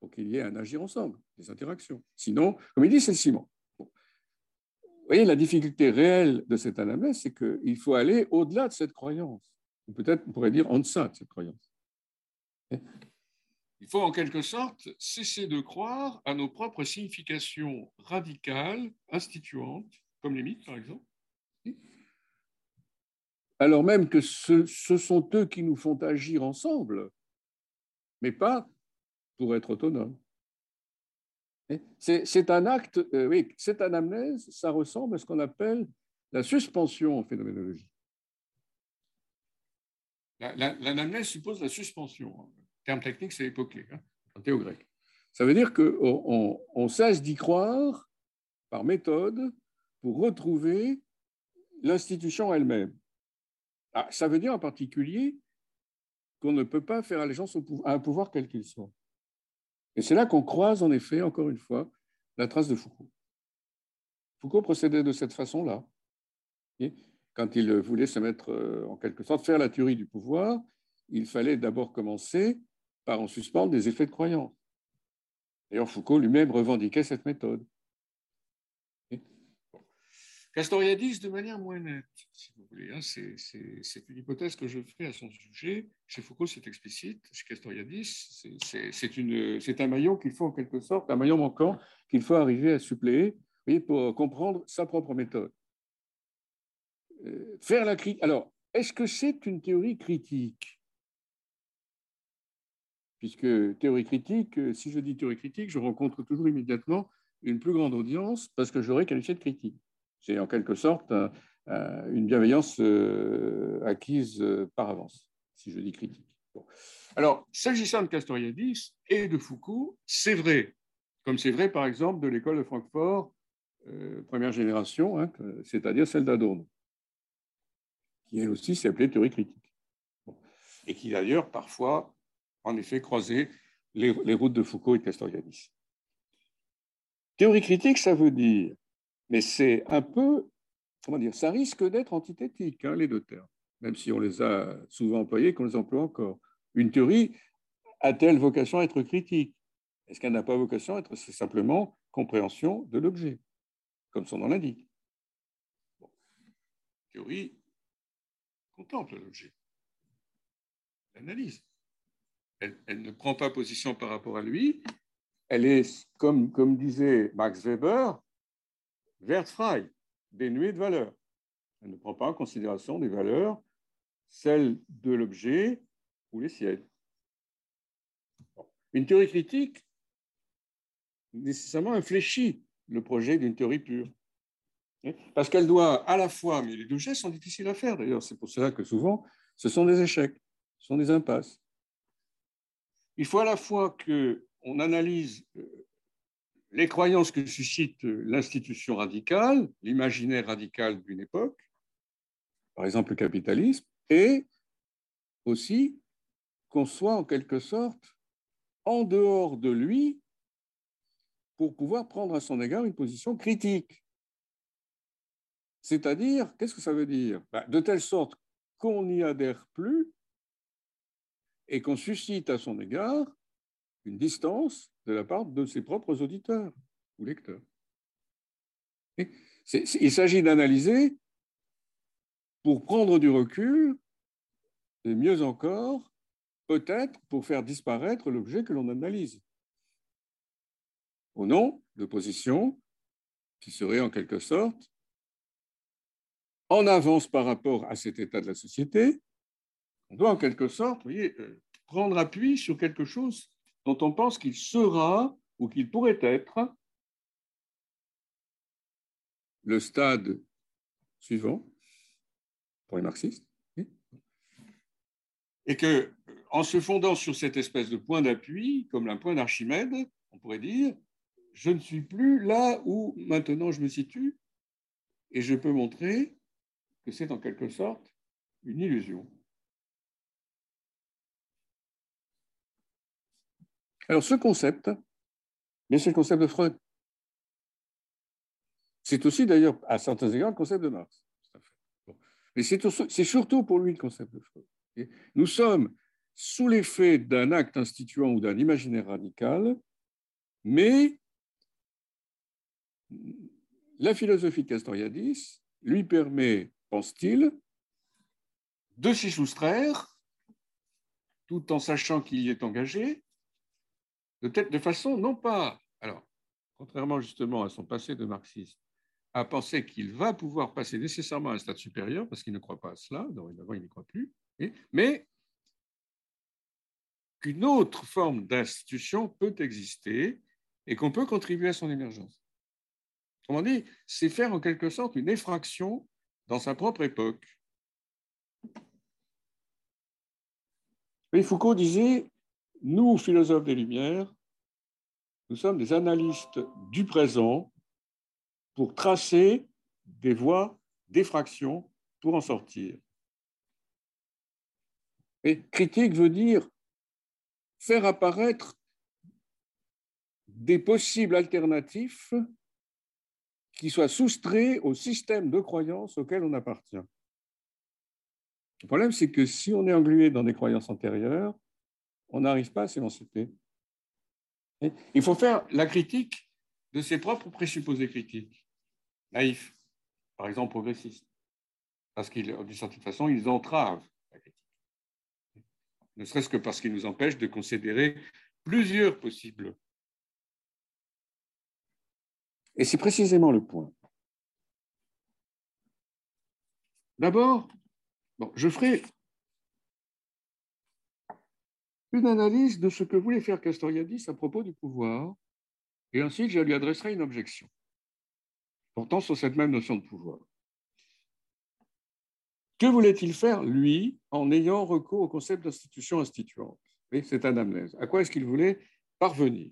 pour qu'il y ait un agir ensemble, des interactions. Sinon, comme il dit, c'est le ciment. Vous voyez, la difficulté réelle de cette anamnèse, c'est qu'il faut aller au-delà de cette croyance, ou peut-être on pourrait dire en deçà de cette croyance. Il faut en quelque sorte cesser de croire à nos propres significations radicales, instituantes, comme les mythes par exemple. Alors même que ce, sont eux qui nous font agir ensemble, mais pas pour être autonomes. C'est un acte, euh, oui, cette anamnèse, ça ressemble à ce qu'on appelle la suspension en phénoménologie. L'anamnèse suppose la suspension. Terme technique, c'est époqué, hein, en théo grec. Ça veut dire qu'on on cesse d'y croire par méthode pour retrouver l'institution elle-même. Ah, ça veut dire en particulier qu'on ne peut pas faire allégeance à un pouvoir quel qu'il soit. Et c'est là qu'on croise, en effet, encore une fois, la trace de Foucault. Foucault procédait de cette façon-là. Quand il voulait se mettre, euh, en quelque sorte, faire la théorie du pouvoir, il fallait d'abord commencer par en suspendre des effets de croyance. D'ailleurs, Foucault lui-même revendiquait cette méthode. Castoriadis de manière moins nette, si vous voulez. Hein, c'est une hypothèse que je ferai à son sujet. Chez Foucault, c'est explicite. Chez Castoriadis, c'est un maillon qu'il faut en quelque sorte, un maillon manquant qu'il faut arriver à suppléer pour comprendre sa propre méthode. Euh, faire la critique. Alors, est-ce que c'est une théorie critique? Puisque théorie critique, euh, si je dis théorie critique, je rencontre toujours immédiatement une plus grande audience parce que j'aurais qualifié de critique. C'est en quelque sorte une bienveillance euh, acquise euh, par avance, si je dis critique. Alors, s'agissant de Castoriadis et de Foucault, c'est vrai, comme c'est vrai par exemple de l'école de Francfort, euh, première génération, hein, c'est-à-dire celle d'Adorno, qui elle aussi s'est appelée théorie critique. Et qui d'ailleurs parfois, en effet, croisait les, les routes de Foucault et de Castoriadis. Théorie critique, ça veut dire mais c'est un peu, comment dire, ça risque d'être antithétique, hein, les deux termes, même si on les a souvent employés, qu'on les emploie encore. Une théorie a-t-elle vocation à être critique? Est-ce qu'elle n'a pas vocation à être simplement compréhension de l'objet, comme son nom l'indique bon. Théorie contemple l'objet, l'analyse. Elle, elle, ne prend pas position par rapport à lui. Elle est, comme, comme disait Max Weber, wertfrei, dénuée de valeur. Elle ne prend pas en considération des valeurs, celles de l'objet ou les siennes. Une théorie critique nécessairement infléchit le projet d'une théorie pure. Parce qu'elle doit à la fois, mais les deux gestes sont difficiles à faire d'ailleurs, c'est pour cela que souvent ce sont des échecs, ce sont des impasses. Il faut à la fois qu'on analyse euh, les croyances que suscite l'institution radicale, l'imaginaire radical d'une époque, par exemple le capitalisme, et aussi qu'on soit en quelque sorte en dehors de lui pour pouvoir prendre à son égard une position critique. C'est-à-dire, qu'est-ce que ça veut dire? Ben, De telle sorte qu'on n'y adhère plus et qu'on suscite à son égard une distance de la part de ses propres auditeurs ou lecteurs. il s'agit d'analyser pour prendre du recul, et mieux encore, peut-être pour faire disparaître l'objet que l'on analyse, au nom de positions qui seraient en quelque sorte en avance par rapport à cet état de la société. On doit en quelque sorte voyez, euh, prendre appui sur quelque chose dont on pense qu'il sera ou qu'il pourrait être le stade suivant pour les marxistes. Et que, en se fondant sur cette espèce de point d'appui, comme un point d'Archimède, on pourrait dire, je ne suis plus là où maintenant je me situe, et je peux montrer que c'est en quelque sorte une illusion. Alors ce concept, mais c'est le concept de Freud. C'est aussi d'ailleurs à certains égards le concept de Marx. Mais c'est surtout pour lui le concept de Freud. Nous sommes sous l'effet d'un acte instituant ou d'un imaginaire radical, mais la philosophie de Castoriadis lui permet, pense-t-il, de s'y soustraire tout en sachant qu'il y est engagé, de, façon non pas, alors, contrairement justement à son passé de marxiste, à penser qu'il va pouvoir passer nécessairement à un stade supérieur, parce qu'il ne croit pas à cela, il n'y croit plus, mais qu'une autre forme d'institution peut exister et qu'on peut contribuer à son émergence. Autrement dit, c'est faire en quelque sorte une effraction dans sa propre époque. Foucault disait, nous, philosophes des Lumières, nous sommes des analystes du présent pour tracer des voies d'effraction pour en sortir. Et critique veut dire faire apparaître des possibles alternatifs qui soient soustraits au système de croyances auquel on appartient. Le problème, c'est que si on est englué dans des croyances antérieures, on n'arrive pas à s'émanciper. Il faut faire la critique de ses propres présupposés critiques, naïfs, par exemple progressistes, parce qu'ils, d'une certaine façon, ils entravent la critique ne serait-ce que parce qu'il nous empêche de considérer plusieurs possibles. Et c'est précisément le point. D'abord, bon, je ferai une analyse de ce que voulait faire Castoriadis à propos du pouvoir, et ensuite je lui adresserai une objection, portant sur cette même notion de pouvoir. Que voulait-il faire, lui, en ayant recours au concept d'institution instituante? C'est anamnèse. À quoi est-ce qu'il voulait parvenir?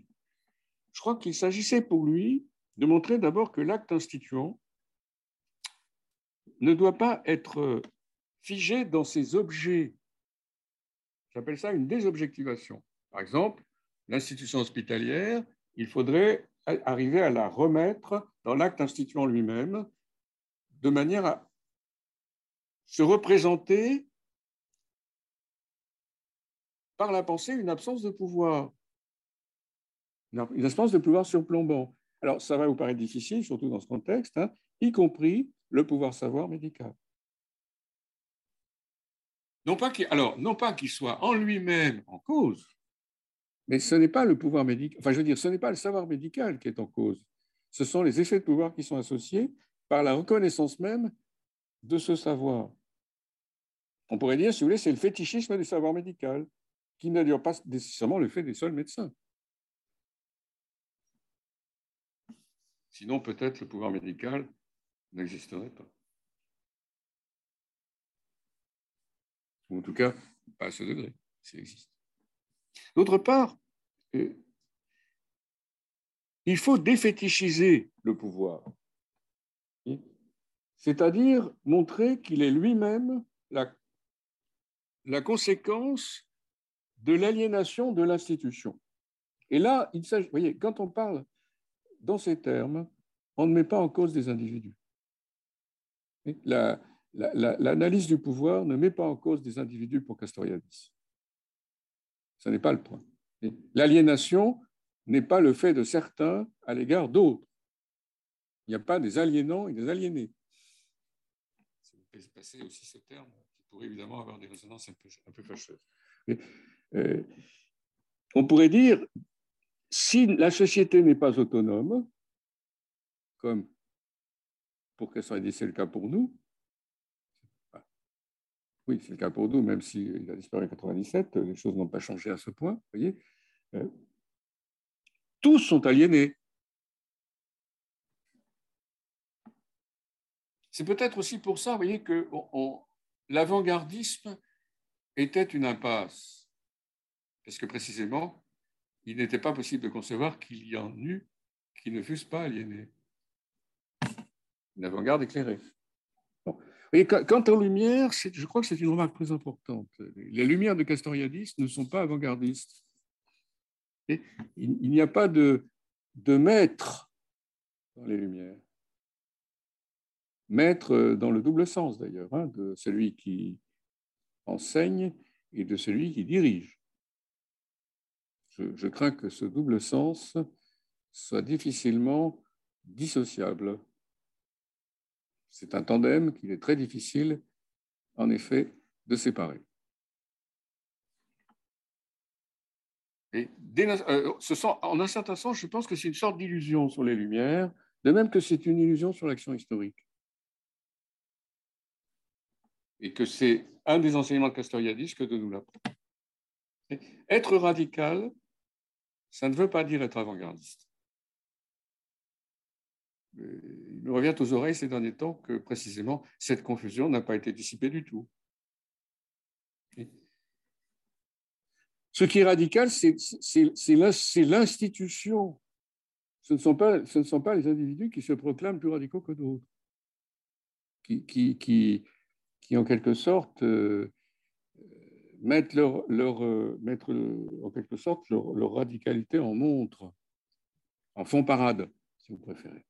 Je crois qu'il s'agissait pour lui de montrer d'abord que l'acte instituant ne doit pas être figé dans ses objets. J'appelle ça une désobjectivation. Par exemple, l'institution hospitalière, il faudrait arriver à la remettre dans l'acte instituant lui-même, de manière à se représenter par la pensée une absence de pouvoir, une absence de pouvoir surplombant. Alors, ça va vous paraître difficile, surtout dans ce contexte, hein, y compris le pouvoir savoir médical. Non pas alors, non pas qu'il soit en lui-même en cause, mais ce n'est pas le pouvoir médical, enfin, je veux dire, ce n'est pas le savoir médical qui est en cause. Ce sont les effets de pouvoir qui sont associés par la reconnaissance même de ce savoir. On pourrait dire, si vous voulez, c'est le fétichisme du savoir médical, qui ne dure pas nécessairement le fait des seuls médecins. Sinon, peut-être le pouvoir médical n'existerait pas. En tout cas, pas à ce degré, s'il existe. D'autre part, euh, il faut défétichiser le pouvoir, c'est-à-dire montrer qu'il est lui-même la la conséquence de l'aliénation de l'institution. Et là, il voyez, quand on parle dans ces termes, on ne met pas en cause des individus. L'analyse du pouvoir ne met pas en cause des individus pour Castoriadis. Ce n'est pas le point. L'aliénation n'est pas le fait de certains à l'égard d'autres. Il n'y a pas des aliénants et des aliénés. passer aussi ce terme pourrait évidemment avoir des résonances un peu, fâcheuses. Euh, on pourrait dire, si la société n'est pas autonome, comme pour soit c'est le cas pour nous, oui, c'est le cas pour nous, même s'il a disparu en 97, les choses n'ont pas changé à ce point, voyez. Euh, tous sont aliénés. C'est peut-être aussi pour ça, vous voyez, qu'on l'avant-gardisme était une impasse, parce que précisément, il n'était pas possible de concevoir qu'il y en eût qui ne fussent pas aliénés. Une avant-garde éclairée. Quant aux lumières, je crois que c'est une remarque très importante. Les lumières de Castoriadis ne sont pas avant-gardistes. il n'y a pas de, maître dans les lumières maître dans le double sens d'ailleurs, hein, de celui qui enseigne et de celui qui dirige. Je, crains que ce double sens soit difficilement dissociable. C'est un tandem qu'il est très difficile, en effet, de séparer. Et euh, en un certain sens, je pense que c'est une sorte d'illusion sur les Lumières, de même que c'est une illusion sur l'action historique. Et que c'est un des enseignements de Castoriadis que de nous l'apprendre. Être radical, ça ne veut pas dire être avant-gardiste. Revient aux oreilles ces derniers temps que précisément cette confusion n'a pas été dissipée du tout. Ce qui est radical, c'est l'institution. Ce, ce ne sont pas les individus qui se proclament plus radicaux que d'autres, qui, en quelque sorte euh, mettent, leur, euh, en leur radicalité en montre, en fond parade, si vous préférez.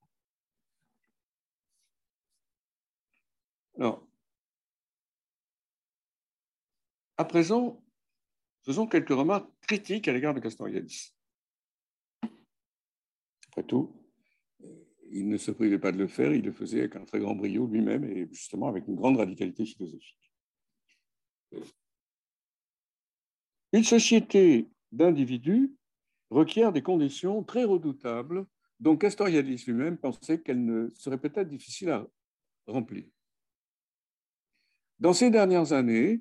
Alors, à présent, faisons quelques remarques critiques à l'égard de Castoriadis. Après tout, il ne se privait pas de le faire, il le faisait avec un très grand brio lui-même et justement avec une grande radicalité philosophique. Une société d'individus requiert des conditions très redoutables dont Castoriadis lui-même pensait qu'elles ne seraient peut-être difficiles à remplir. Dans ces dernières années,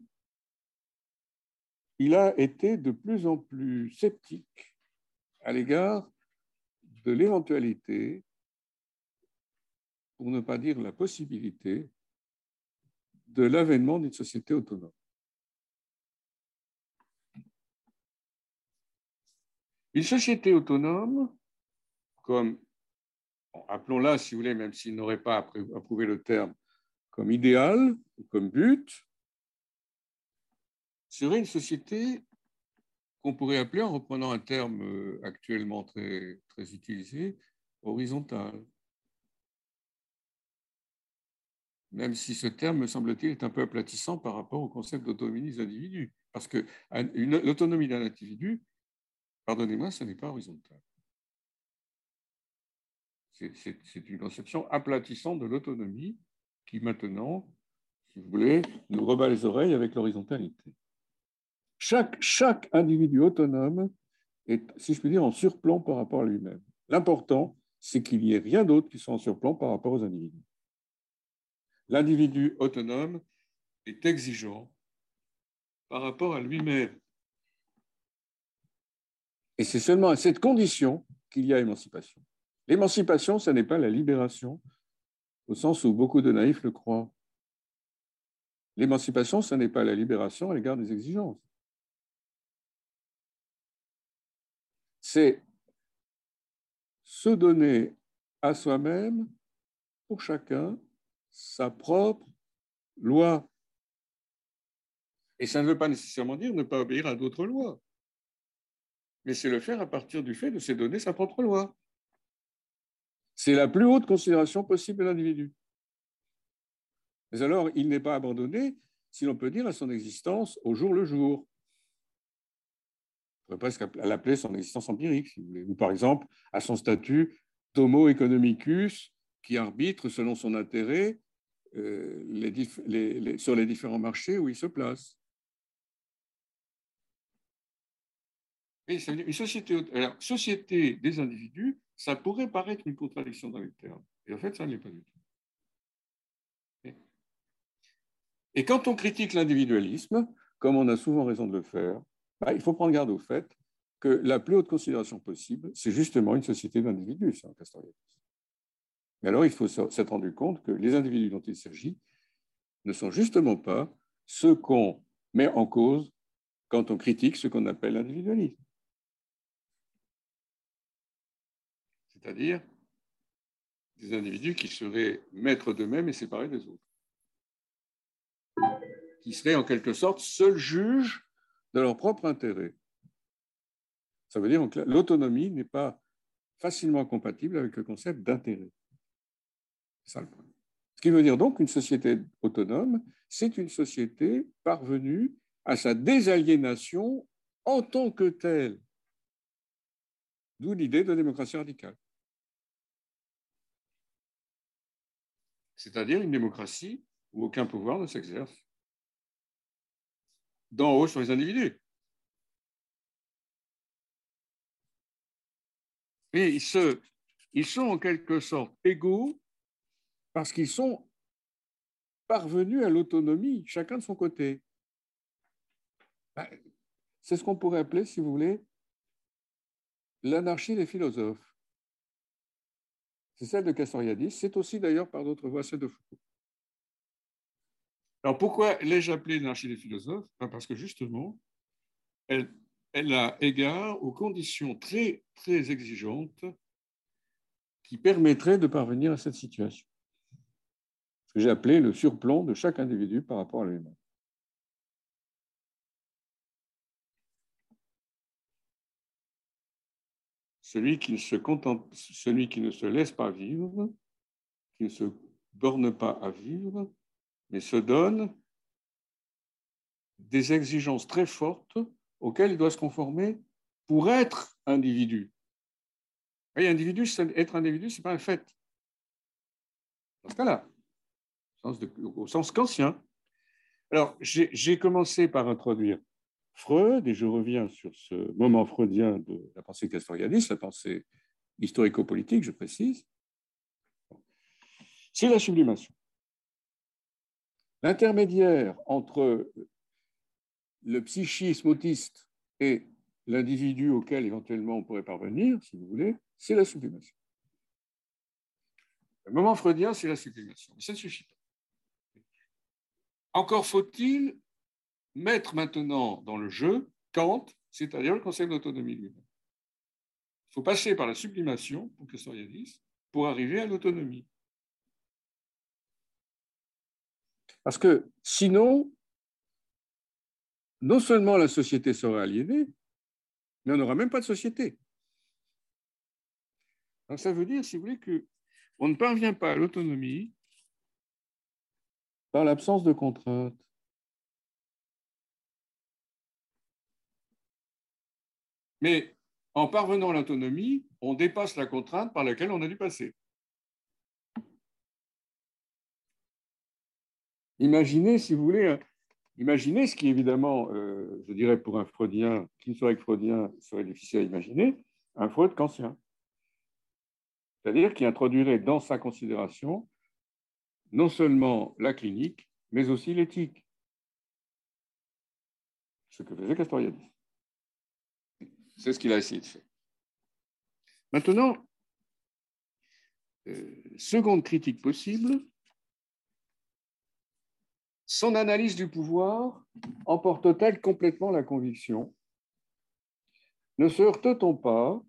il a été de plus en plus sceptique à l'égard de l'éventualité, pour ne pas dire la possibilité, de l'avènement d'une société autonome. Une société autonome, comme, appelons-la, si vous voulez, même s'il n'aurait pas approuvé le terme, comme idéal ou comme but, serait une société qu'on pourrait appeler, en reprenant un terme euh, actuellement très, très utilisé, horizontale. Même si ce terme, me semble-t-il, est un peu aplatissant par rapport au concept d'autonomie des individus. Parce que l'autonomie d'un individu, pardonnez-moi, ce n'est pas horizontal. C'est une conception aplatissante de l'autonomie qui maintenant, si vous voulez, nous rebat les oreilles avec l'horizontalité. Chaque, chaque individu autonome est, si je puis dire, en surplomb par rapport à lui-même. L'important, c'est qu'il n'y ait rien d'autre qui soit en surplomb par rapport aux individus. L'individu autonome est exigeant par rapport à lui-même. Et c'est seulement à cette condition qu'il y a émancipation. L'émancipation, ce n'est pas la libération, au sens où beaucoup de naïfs le croient. L'émancipation, ce n'est pas la libération à l'égard des exigences. c'est se donner à soi-même, pour chacun, sa propre loi. Et ça ne veut pas nécessairement dire ne pas obéir à d'autres lois, mais c'est le faire à partir du fait de se donner sa propre loi. C'est la plus haute considération possible de l'individu. Mais alors, il n'est pas abandonné, si l'on peut dire, à son existence au jour le jour pourrait presque l'appeler son existence empirique. Ou par exemple, à son statut d'homo economicus, qui arbitre selon son intérêt euh, sur les différents marchés où il se place. une société des individus, ça pourrait paraître une contradiction dans les termes. Et en fait, ça ne l'est pas du tout. Et quand on critique l'individualisme, comme on a souvent raison de le faire, bah, il faut prendre garde au fait que la plus haute considération possible, c'est justement une société d'individus, c'est un Castoriadis. Mais alors, il faut s'être rendu compte que les individus dont il s'agit ne sont justement pas ceux qu'on met en cause quand on critique ce qu'on appelle l'individualisme. C'est-à-dire des individus qui seraient maîtres d'eux-mêmes et séparés des autres, qui seraient en quelque sorte seuls juges de leur propre intérêt. Ça veut dire que l'autonomie n'est pas facilement compatible avec le concept d'intérêt. C'est ça le point. Ce qui veut dire donc qu'une société autonome, c'est une société parvenue à sa désaliénation en tant que telle. D'où l'idée de démocratie radicale. C'est-à-dire une démocratie où aucun pouvoir ne s'exerce d'en haut sur les individus. Et ils, sont en quelque sorte égaux parce qu'ils sont parvenus à l'autonomie, chacun de son côté. Ben, c'est ce qu'on pourrait appeler, si vous voulez, l'anarchie des philosophes. C'est celle de Castoriadis, c'est aussi d'ailleurs par d'autres voix celle de Foucault. Alors pourquoi l'ai-je appelée l'anarchie des philosophes? Ben, Parce que justement, elle, elle a égard aux conditions très, très exigeantes qui permettraient de parvenir à cette situation. Ce que j'ai appelé le surplomb de chaque individu par rapport à lui-même. Celui qui, ne se contente, celui qui ne se laisse pas vivre, qui ne se borne pas à vivre, mais se donne des exigences très fortes auquel il doit se conformer pour être individu. Et individu, être individu, ce n'est pas un fait. Dans ce cas-là, au sens kantien. Alors, j'ai commencé par introduire Freud, et je reviens sur ce moment freudien de la pensée castoriadiste, la pensée historico-politique, je précise. C'est la sublimation. L'intermédiaire entre le psychisme autiste et l'individu auquel éventuellement on pourrait parvenir, si vous voulez, c'est la sublimation. Le moment freudien, c'est la sublimation. Mais ça ne suffit pas. Encore faut-il mettre maintenant dans le jeu Kant, c'est-à-dire le concept d'autonomie lui-même. Il faut passer par la sublimation, pour que dise, pour arriver à l'autonomie. Parce que sinon, non seulement la société sera aliénée, mais on n'aura même pas de société. Ça veut dire, si vous voulez, qu'on ne parvient pas à l'autonomie par l'absence de contraintes. Mais en parvenant à l'autonomie, on dépasse la contrainte par laquelle on a dû passer. Imaginez, si vous voulez, Imaginez ce qui, évidemment, euh, je dirais pour un freudien, qui ne serait que freudien, serait difficile à imaginer, un Freud kantien. C'est-à-dire qui introduirait dans sa considération non seulement la clinique, mais aussi l'éthique. Ce que faisait Castoriadis. C'est ce qu'il a essayé de faire. Maintenant, euh, seconde critique possible, son analyse du pouvoir emporte-t-elle complètement la conviction? Ne se heurte-t-on pas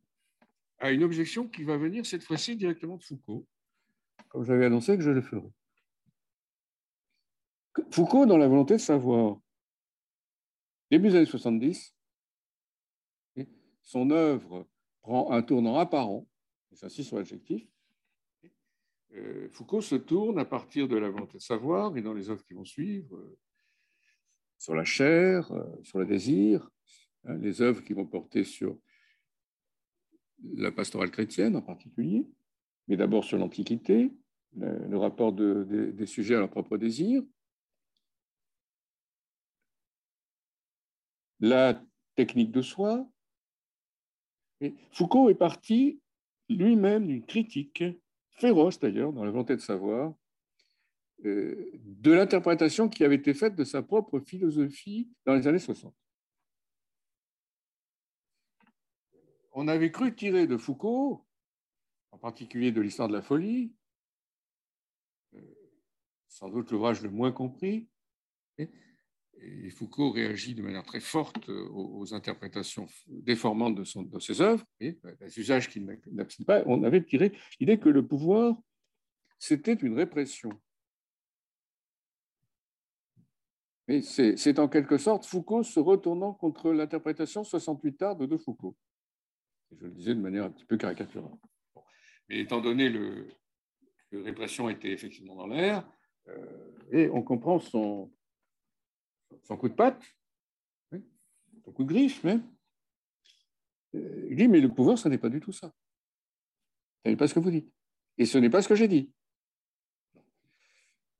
à une objection qui va venir cette fois-ci directement de Foucault, comme j'avais annoncé que je le ferais. Foucault, dans la volonté de savoir, début des années 70, son œuvre prend un tournant apparent, et j'insiste sur l'adjectif, euh, Foucault se tourne à partir de la volonté de savoir, et dans les œuvres qui vont suivre, euh, sur la chair, euh, sur le désir, hein, les œuvres qui vont porter sur la pastorale chrétienne en particulier, mais d'abord sur l'Antiquité, le, rapport des sujets à leur propre désir, la technique de soi. Foucault est parti lui-même d'une critique féroce d'ailleurs, dans la volonté de savoir, euh, de l'interprétation qui avait été faite de sa propre philosophie dans les années 60. On avait cru tirer de Foucault, en particulier de l'histoire de la folie, euh, sans doute l'ouvrage le moins compris, et Foucault réagit de manière très forte aux, interprétations déformantes de, son, de ses œuvres, et les usages qu'il n'abstient pas. On avait tiré l'idée que le pouvoir, c'était une répression. Et c'est en quelque sorte Foucault se retournant contre l'interprétation 68 arts de Foucault. je le disais de manière un petit peu caricaturale. Mais étant donné le, que répression était effectivement dans l'air, euh, et on comprend son, son coup de patte, son coup de griffe mais euh, Il dit, mais le pouvoir, ce n'est pas du tout ça. Ce n'est pas ce que vous dites. Et ce n'est pas ce que j'ai dit.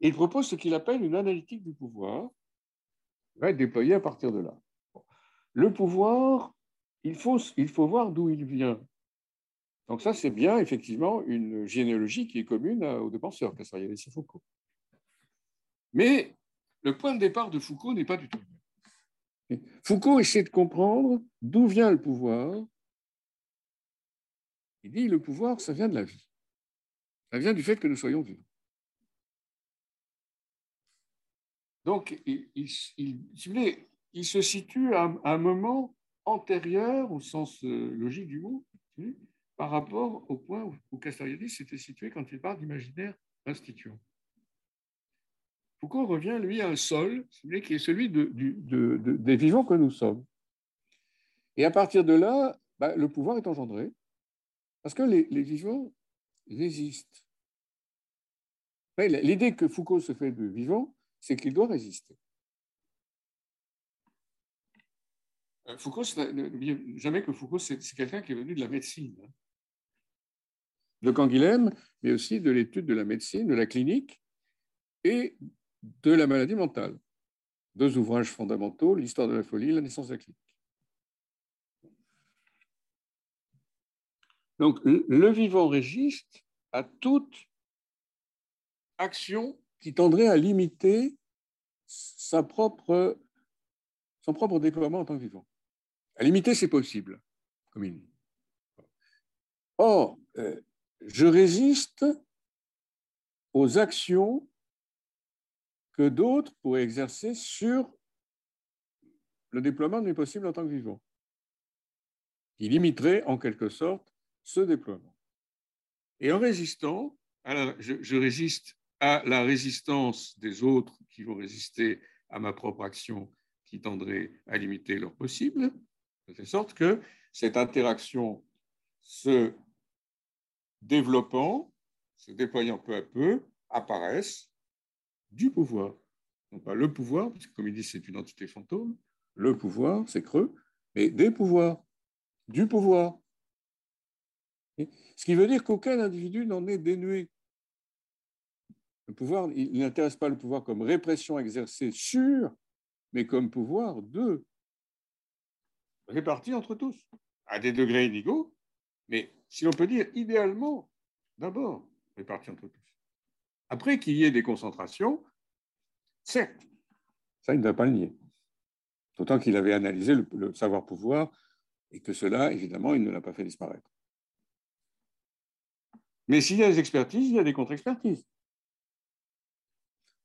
il propose ce qu'il appelle une analytique du pouvoir, qui va être déployée à partir de là. Le pouvoir, il faut, il faut voir d'où il vient. Donc ça, c'est bien effectivement une généalogie qui est commune aux deux penseurs, Castoriadis et Foucault. Mais le point de départ de Foucault n'est pas du tout le même. Foucault essaie de comprendre d'où vient le pouvoir. Il dit le pouvoir, ça vient de la vie. Ça vient du fait que nous soyons vivants. Donc, il, il se situe à un moment antérieur, au sens euh, logique du mot, par rapport au point où Castoriadis s'était situé quand il parle d'imaginaire instituant. Foucault revient, lui, à un sol qui est celui des vivants que nous sommes. Et à partir de là, bah, le pouvoir est engendré, parce que les, vivants résistent. L'idée que Foucault se fait de vivant, c'est qu'il doit résister. Euh, Foucault, jamais que Foucault, c'est quelqu'un qui est venu de la médecine. Hein. De Canguilhem, mais aussi de l'étude de la médecine, de la clinique et de la maladie mentale. Deux ouvrages fondamentaux, l'histoire de la folie, la naissance de la clinique. Donc, le vivant régiste à toute action qui tendrait à limiter son propre déploiement en tant que vivant. À limiter, c'est possible, comme il. Or, euh, je résiste aux actions que d'autres pourraient exercer sur le déploiement de mes possibles en tant que vivant, qui limiterait en quelque sorte ce déploiement. Et en résistant, je, résiste à la résistance des autres qui vont résister à ma propre action qui tendrait à limiter leur possible, de telle sorte que cette interaction se développant, se déployant peu à peu, apparaissent du pouvoir. Non pas le pouvoir, parce que comme il dit, c'est une entité fantôme. Le pouvoir, c'est creux, mais des pouvoirs, du pouvoir. Ce qui veut dire qu'aucun individu n'en est dénué. Le pouvoir, il n'intéresse pas le pouvoir comme répression exercée sur, mais comme pouvoir de, réparti entre tous, à des degrés inégaux, mais si l'on peut dire idéalement, d'abord, réparti entre tous. Après qu'il y ait des concentrations, certes, ça, il ne doit pas le nier. D'autant qu'il avait analysé le savoir-pouvoir et que cela, évidemment, il ne l'a pas fait disparaître. Mais s'il y a des expertises, il y a des contre-expertises.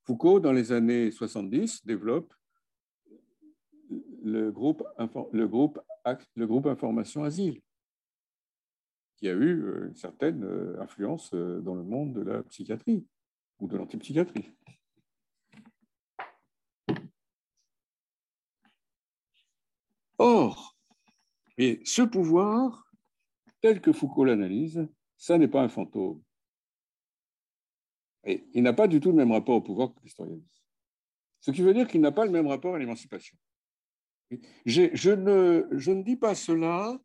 Foucault, dans les années 70, développe le groupe, le groupe, le groupe Information Asile, qui a eu euh, une certaine euh, influence euh, dans le monde de la psychiatrie ou de l'antipsychiatrie. Or, ce pouvoir, tel que Foucault l'analyse, ça n'est pas un fantôme. Et il n'a pas du tout le même rapport au pouvoir que l'historianisme. Ce qui veut dire qu'il n'a pas le même rapport à l'émancipation. Je ne, je ne dis pas cela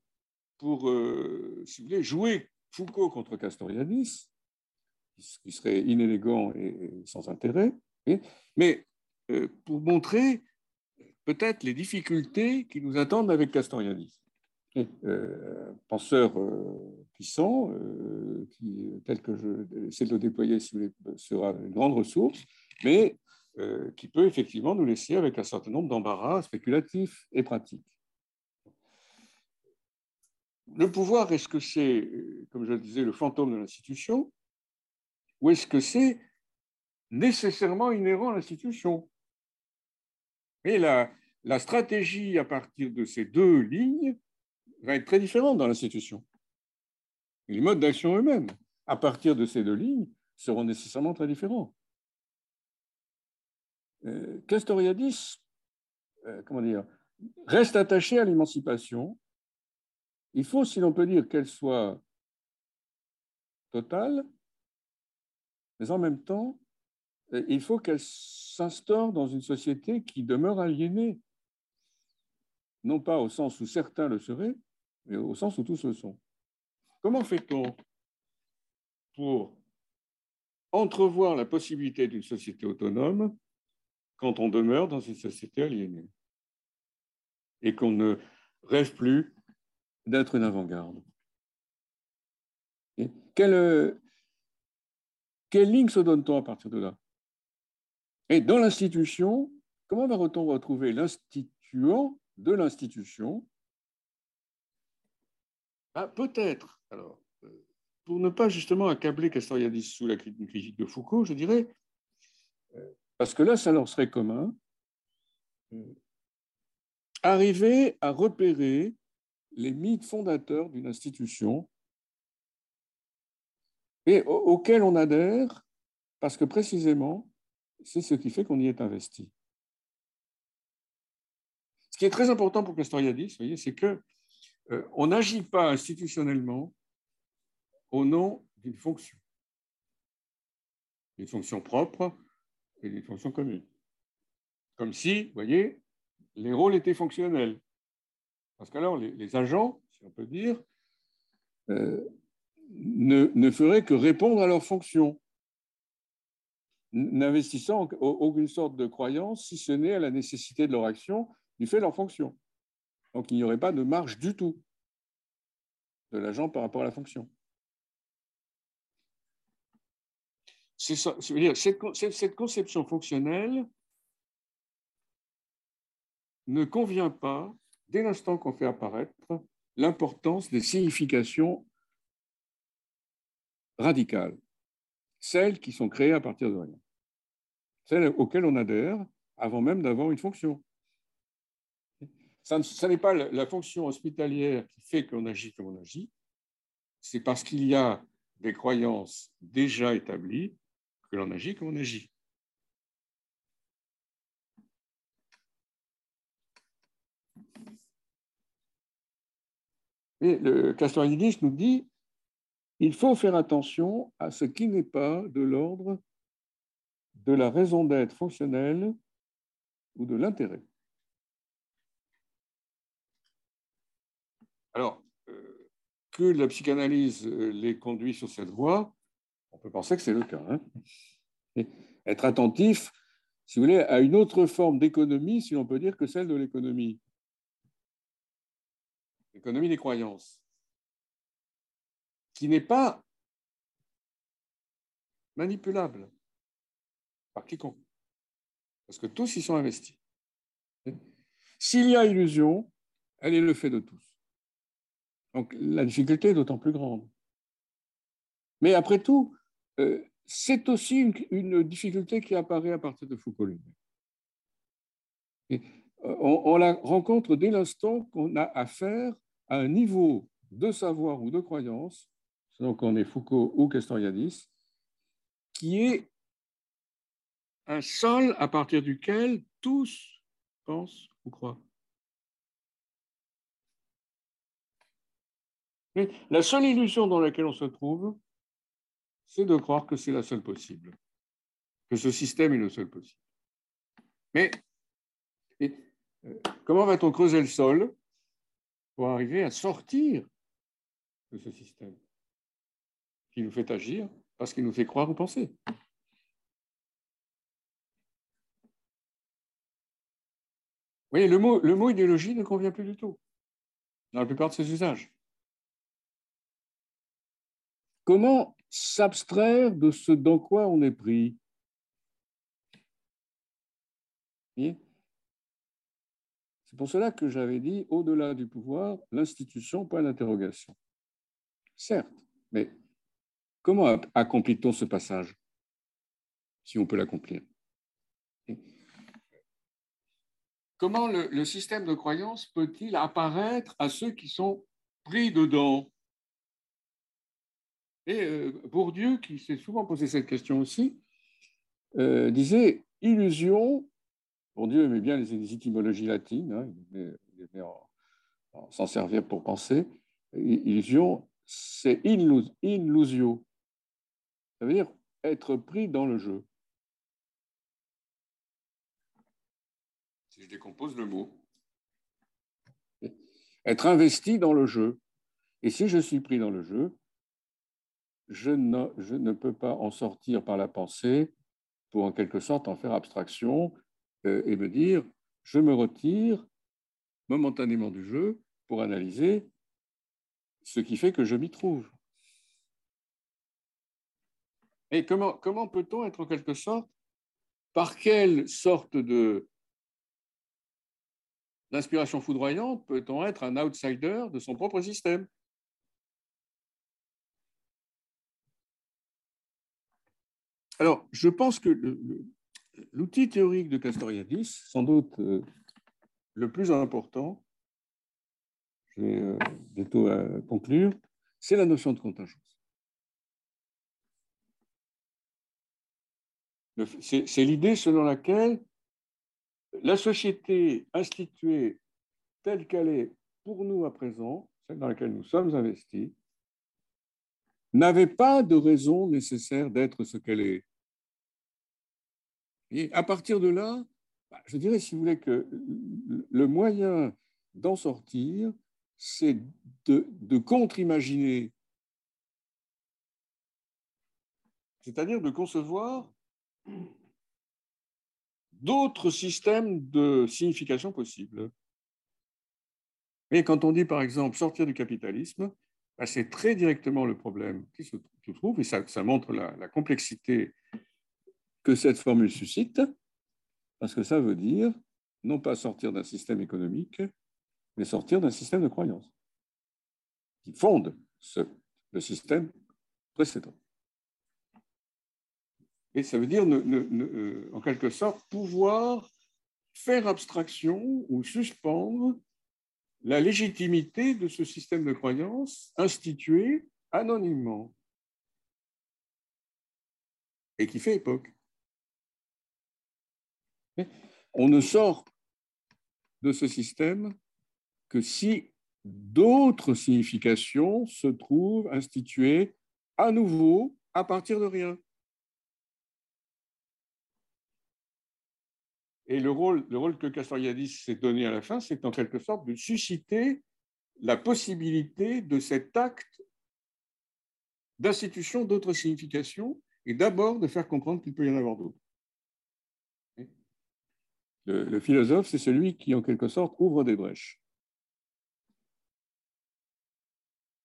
pour, euh, si vous voulez, jouer Foucault contre Castoriadis, qui serait inélégant et sans intérêt, mais euh, pour montrer peut-être les difficultés qui nous attendent avec Castoriadis. Euh, penseur euh, puissant, qui, tel que je de le déployer, si vous voulez, sera une grande ressource, mais qui peut effectivement nous laisser avec un certain nombre d'embarras spéculatifs et pratiques. Le pouvoir, est-ce que c'est, comme je le disais, le fantôme de l'institution, ou est-ce que c'est nécessairement inhérent à l'institution Et la, stratégie à partir de ces deux lignes va être très différente dans l'institution. Les modes d'action eux-mêmes, à partir de ces deux lignes, seront nécessairement très différents. Euh, Castoriadis, euh, comment dire, reste attaché à l'émancipation. Il faut, si l'on peut dire, qu'elle soit totale, mais en même temps, euh, il faut qu'elle s'instaure dans une société qui demeure aliénée, non pas au sens où certains le seraient, mais au sens où tous le sont. Comment fait-on pour entrevoir la possibilité d'une société autonome quand on demeure dans une société aliénée et qu'on ne rêve plus d'être une avant-garde? Quelle, quelle ligne se donne-t-on à partir de là? Et dans l'institution, comment va-t-on retrouver l'instituant de l'institution? Ah, Peut-être, alors, euh, pour ne pas justement accabler Castoriadis sous la critique de Foucault, je dirais, euh, parce que là, ça leur serait commun, euh, arriver à repérer les mythes fondateurs d'une institution et auxquels on adhère parce que précisément, c'est ce qui fait qu'on y est investi. Ce qui est très important pour Castoriadis, voyez, c'est que euh, on n'agit pas institutionnellement au nom d'une fonction, d'une fonction propre et d'une fonction commune. Comme si, vous voyez, les rôles étaient fonctionnels. Parce qu'alors, les, agents, si on peut dire, euh, ne, feraient que répondre à leurs fonctions, n'investissant aucune sorte de croyance, si ce n'est à la nécessité de leur action du fait de leur fonction. Donc il n'y aurait pas de marge du tout de l'agent par rapport à la fonction. Cette conception fonctionnelle ne convient pas, dès l'instant qu'on fait apparaître l'importance des significations radicales, celles qui sont créées à partir de rien, celles auxquelles on adhère avant même d'avoir une fonction. Ça, n'est pas la fonction hospitalière qui fait qu'on agit comme on agit, c'est parce qu'il y a des croyances déjà établies que l'on agit comme on agit. Et le Castoriadis nous dit il faut faire attention à ce qui n'est pas de l'ordre de la raison d'être fonctionnelle ou de l'intérêt. Alors, euh, que la psychanalyse euh, les conduit sur cette voie, on peut penser que c'est le cas. Hein. [LAUGHS] être attentif, si vous voulez, à une autre forme d'économie, si l'on peut dire, que celle de l'économie l'économie des croyances, qui n'est pas manipulable par quiconque, parce que tous y sont investis. S'il y a illusion, elle est le fait de tous. Donc la difficulté est d'autant plus grande. Mais après tout, euh, c'est aussi une, difficulté qui apparaît à partir de Foucault. Euh, on, la rencontre dès l'instant qu'on a affaire à un niveau de savoir ou de croyance, selon qu'on est Foucault ou Castoriadis, qui est un sol à partir duquel tous pensent ou croient. la seule illusion dans laquelle on se trouve, c'est de croire que c'est la seule possible, que ce système est le seul possible. Mais euh, comment va-t-on creuser le sol pour arriver à sortir de ce système? Qui nous fait agir parce qu'il nous fait croire ou penser. Vous voyez, le mot, le mot idéologie ne convient plus du tout dans la plupart de ses usages. Comment s'abstraire de ce dans quoi on est pris? C'est pour cela que j'avais dit, au-delà du pouvoir, l'institution, point d'interrogation. Certes, mais comment accomplit-on ce passage, si on peut l'accomplir? Comment le, système de croyance peut-il apparaître à ceux qui sont pris dedans? Et euh, Bourdieu, qui s'est souvent posé cette question aussi, euh, disait illusion Dieu aimait bien les étymologies latines, hein, il aimait, s'en servir pour penser. Illusion, c'est illusio. Ça veut dire être pris dans le jeu. Si je décompose le mot. Être investi dans le jeu. Et si je suis pris dans le jeu, je ne, je ne peux pas en sortir par la pensée pour en quelque sorte en faire abstraction euh, et me dire, je me retire momentanément du jeu pour analyser ce qui fait que je m'y trouve. Et comment, peut-on être en quelque sorte, par quelle sorte de d'inspiration foudroyante peut-on être un outsider de son propre système? Alors, je pense que l'outil théorique de Castoriadis, sans doute euh, le plus important, je vais euh, bientôt euh, conclure, c'est la notion de contingence. C'est l'idée selon laquelle la société instituée telle qu'elle est pour nous à présent, celle dans laquelle nous sommes investis, n'avait pas de raison nécessaire d'être ce qu'elle est. Et à partir de là, bah, je dirais, si vous voulez, que le moyen d'en sortir, c'est de, de contre-imaginer, c'est-à-dire de concevoir d'autres systèmes de signification possibles. Et quand on dit, par exemple, sortir du capitalisme, bah, c'est très directement le problème qui se trouve, et ça, montre la, complexité que cette formule suscite, parce que ça veut dire non pas sortir d'un système économique, mais sortir d'un système de croyance qui fonde le système précédent. Et ça veut dire, euh, en quelque sorte, pouvoir faire abstraction ou suspendre la légitimité de ce système de croyance institué anonymement et qui fait époque. On ne sort de ce système que si d'autres significations se trouvent instituées à nouveau à partir de rien. Et le rôle, le rôle que Castoriadis s'est donné à la fin, c'est en quelque sorte de susciter la possibilité de cet acte d'institution d'autres significations et d'abord de faire comprendre qu'il peut y en avoir d'autres. Le, philosophe, c'est celui qui, en quelque sorte, ouvre des brèches.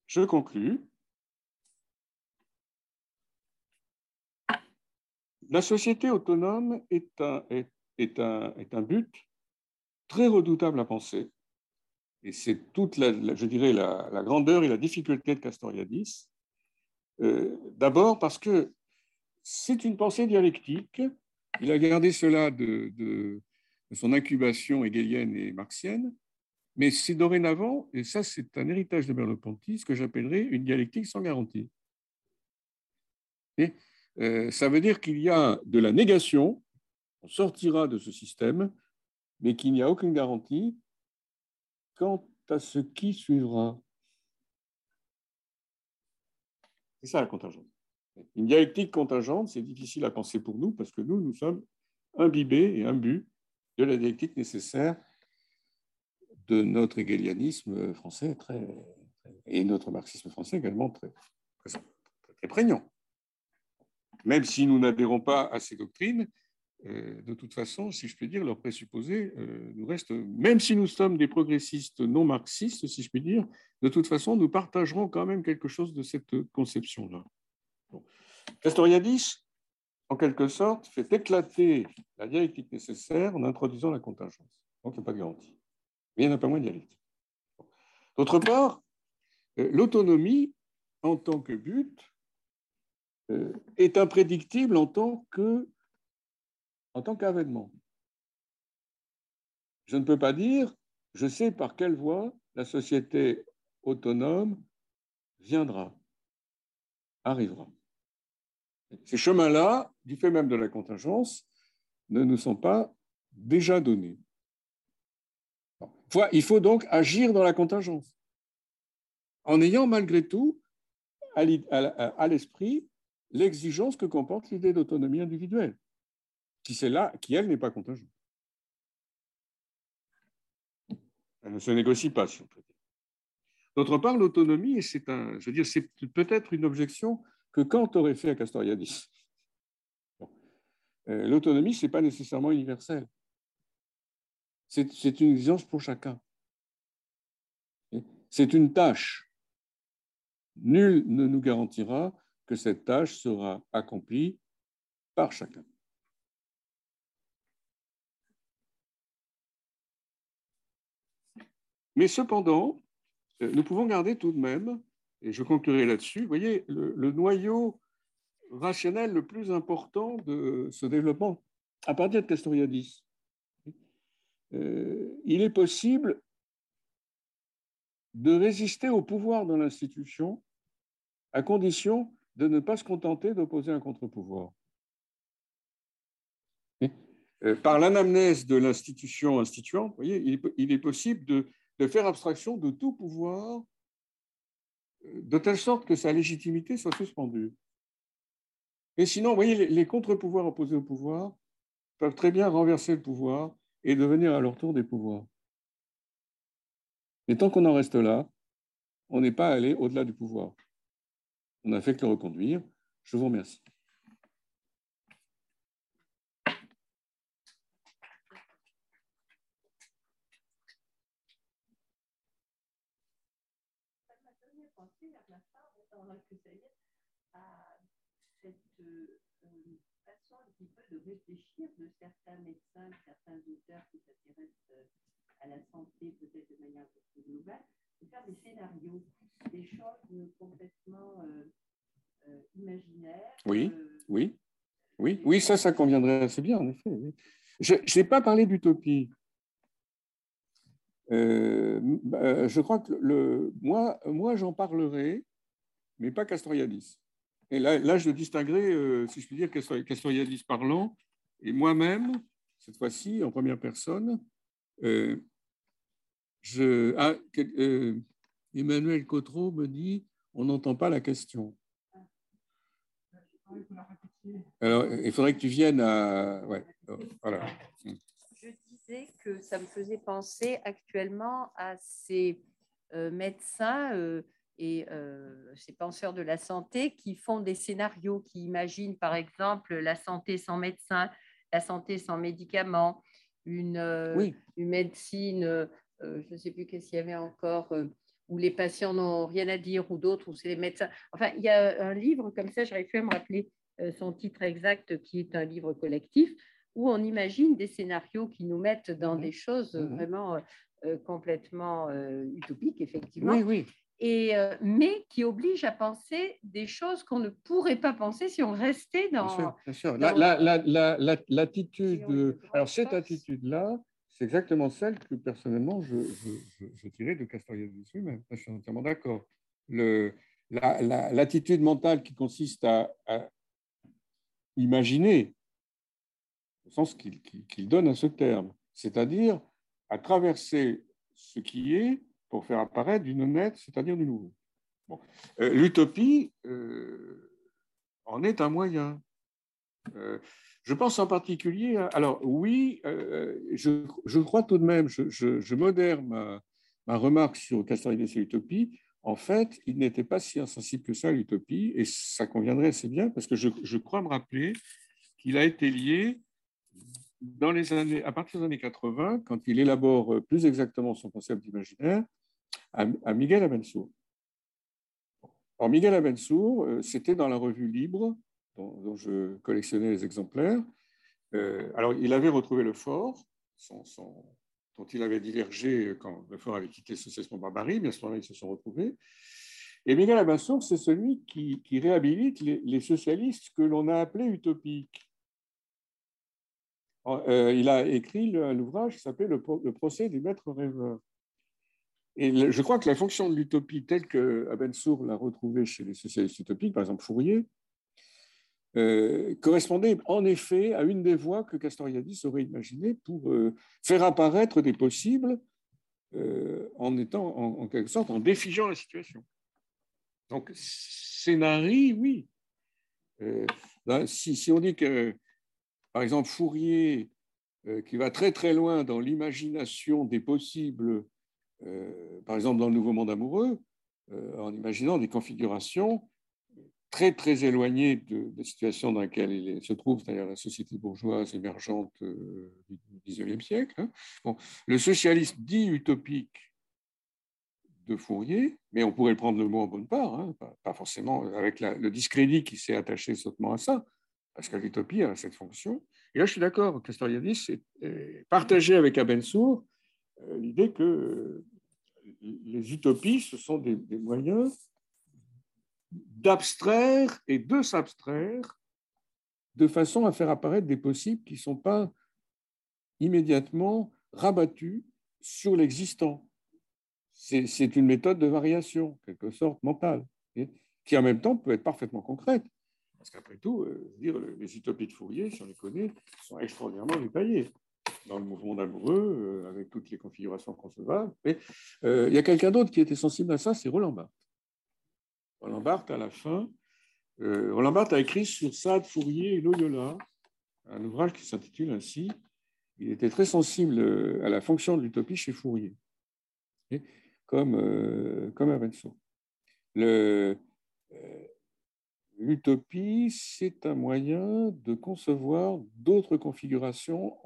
Je conclus. La société autonome est un, est est un, est un but très redoutable à penser. Et c'est toute, la, je dirais, la, grandeur et la difficulté de Castoriadis. Euh, d'abord parce que c'est une pensée dialectique. Il a gardé cela de, de, son incubation hegelienne et marxienne. Mais c'est dorénavant, et ça c'est un héritage de Merleau-Ponty, ce que j'appellerais une dialectique sans garantie. Et, euh, ça veut dire qu'il y a de la négation on sortira de ce système, mais qu'il n'y a aucune garantie quant à ce qui suivra. C'est ça la contingence. Une dialectique contingente, c'est difficile à penser pour nous parce que nous, nous sommes imbibés et imbus de la dialectique nécessaire de notre hegelianisme français très, et notre marxisme français également très, très, très prégnant. Même si nous n'adhérons pas à ces doctrines, de toute façon, si je puis dire, leur présupposé euh, nous reste, même si nous sommes des progressistes non marxistes, si je puis dire, de toute façon, nous partagerons quand même quelque chose de cette conception-là. Castoriadis, en quelque sorte, fait éclater la dialectique nécessaire en introduisant la contingence. Donc, il n'y a pas de garantie. Mais il n'y en a pas moins de dialectique. D'autre part, euh, l'autonomie en tant que but est imprédictible en tant que en tant qu'avènement. Je ne peux pas dire, je sais par quelle voie la société autonome viendra, arrivera. Ces chemins-là, du fait même de la contingence, ne nous sont pas déjà donnés. Il faut donc agir dans la contingence, en ayant malgré tout à l'esprit l'exigence que comporte l'idée d'autonomie individuelle qui, là, qui elle, n'est pas contingente. Elle ne se négocie pas, si on peut dire. D'autre part, l'autonomie, c'est un, je veux dire, c'est peut-être une objection que Kant aurait fait à Castoriadis. Euh, l'autonomie, ce n'est pas nécessairement universel. C'est une exigence pour chacun. C'est une tâche. Nul ne nous garantira que cette tâche sera accomplie par chacun. Mais cependant, euh, nous pouvons garder tout de même, et je conclurai là-dessus, voyez, le, noyau rationnel le plus important de ce développement à partir de Castoriadis. Euh, il est possible de résister au pouvoir de l'institution à condition de ne pas se contenter d'opposer un contre-pouvoir. Euh, par l'anamnèse de l'institution instituante, voyez, il est possible de, de faire abstraction de tout pouvoir euh, de telle sorte que sa légitimité soit suspendue. Et sinon, vous voyez, les contre-pouvoirs opposés au pouvoir peuvent très bien renverser le pouvoir et devenir à leur tour des pouvoirs. Et tant qu'on en reste là, on n'est pas allé au-delà du pouvoir. On n'a fait que le reconduire. Je vous remercie. À cette euh, façon un petit peu de réfléchir de certains médecins, certains auteurs qui s'intéressent euh, à la santé peut-être de manière plus globale, de faire des scénarios, des choses complètement euh, imaginaires. Oui, oui, oui, oui, ça, ça conviendrait assez bien, en effet. Je n'ai pas parlé d'utopie. Je crois que le, moi, moi j'en parlerai mais pas Castoriadis. Et là, là je distinguerai, euh, si je puis dire, Castoriadis parlant, et moi-même, cette fois-ci, en première personne, euh, ah, euh, Emmanuel Cotreau me dit on n'entend pas la question. Alors, il faudrait que tu viennes à. Voilà. Je disais que ça me faisait penser actuellement à ces médecins et euh, ces penseurs de la santé qui font des scénarios, qui imaginent par exemple la santé sans médecin, la santé sans médicaments, une, euh, une médecine, euh, je ne sais plus qu'est-ce qu'il y avait encore, où les patients n'ont rien à dire, ou d'autres, où c'est les médecins. Enfin, il y a un livre comme ça, j'arrive plus à me rappeler son titre exact, qui est un livre collectif, où on imagine des scénarios qui nous mettent dans mmh des choses mmh vraiment complètement utopiques, effectivement. Oui, oui et, euh, mais qui oblige à penser des choses qu'on ne pourrait pas penser si on restait dans. Bien sûr, bien sûr. La, l'attitude, alors cette attitude-là, c'est exactement celle que personnellement je, je, je, dirais de Castoriadis lui-même. Je suis entièrement d'accord. Le, l'attitude mentale qui consiste à, imaginer, au sens qu'il, qu'il donne à ce terme, c'est-à-dire à traverser ce qui est pour faire apparaître du non-net, c'est-à-dire du nouveau. Euh, l'utopie euh, en est un moyen. Euh, je pense en particulier, alors oui, je, crois tout de même, je, modère ma, remarque sur Castoriadis et l'utopie. En fait, il n'était pas si insensible que ça à l'utopie, et ça conviendrait assez bien, parce que je, crois me rappeler qu'il a été lié dans les années, à partir des années 80, quand il élabore plus exactement son concept d'imaginaire, à, Miguel Abensour. Alors, Miguel Abensour, euh, c'était dans la revue Libre, dont, je collectionnais les exemplaires. Euh, alors, il avait retrouvé le fort, dont il avait divergé quand le fort avait quitté l'association Barbarie, mais à ce moment-là, ils se sont retrouvés. Et Miguel Abensour, c'est celui qui, réhabilite les, socialistes que l'on a appelés utopiques. Euh, il a écrit l'ouvrage qui s'appelle le, le, procès du maître rêveur. Et je crois que la fonction de l'utopie telle que Abensour l'a retrouvée chez les socialistes utopiques, par exemple Fourier, euh, correspondait en effet à une des voies que Castoriadis aurait imaginées pour euh, faire apparaître des possibles euh, en étant en, quelque sorte en défigeant la situation. Donc, scénarii, oui. Si, on dit que, par exemple, Fourier, qui va très très loin dans l'imagination des possibles par exemple dans le Nouveau Monde amoureux, euh, en imaginant des configurations très très éloignées de, la situation dans laquelle il se trouve, c'est-à-dire la société bourgeoise émergente euh, du XIXe siècle. Hein. Bon, le socialisme dit utopique de Fourier, mais on pourrait prendre le mot en bonne part, hein, pas, forcément avec le discrédit qui s'est attaché sottement à ça, parce que l'utopie a cette fonction. Et là, je suis d'accord, Castoriadis est partagé avec Abensour euh, l'idée que euh, les utopies, ce sont des, des moyens d'abstraire et de s'abstraire de façon à faire apparaître des possibles qui ne sont pas immédiatement rabattus sur l'existant. C'est une méthode de variation, quelque sorte mentale, qui en même temps peut être parfaitement concrète. Parce qu'après tout, euh, dire, les utopies de Fourier, si on les connaît, sont extraordinairement détaillées dans le mouvement amoureux, euh, avec toutes les configurations concevables. Mais euh, il y a quelqu'un d'autre qui était sensible à ça, c'est Roland Barthes. Roland Barthes, à la fin, Roland Barthes a écrit sur Sade, Fourier et Loyola un ouvrage qui s'intitule ainsi Il était très sensible à la fonction de l'utopie chez Fourier comme, euh, comme Avenson. Euh, l'utopie, c'est un moyen de concevoir d'autres configurations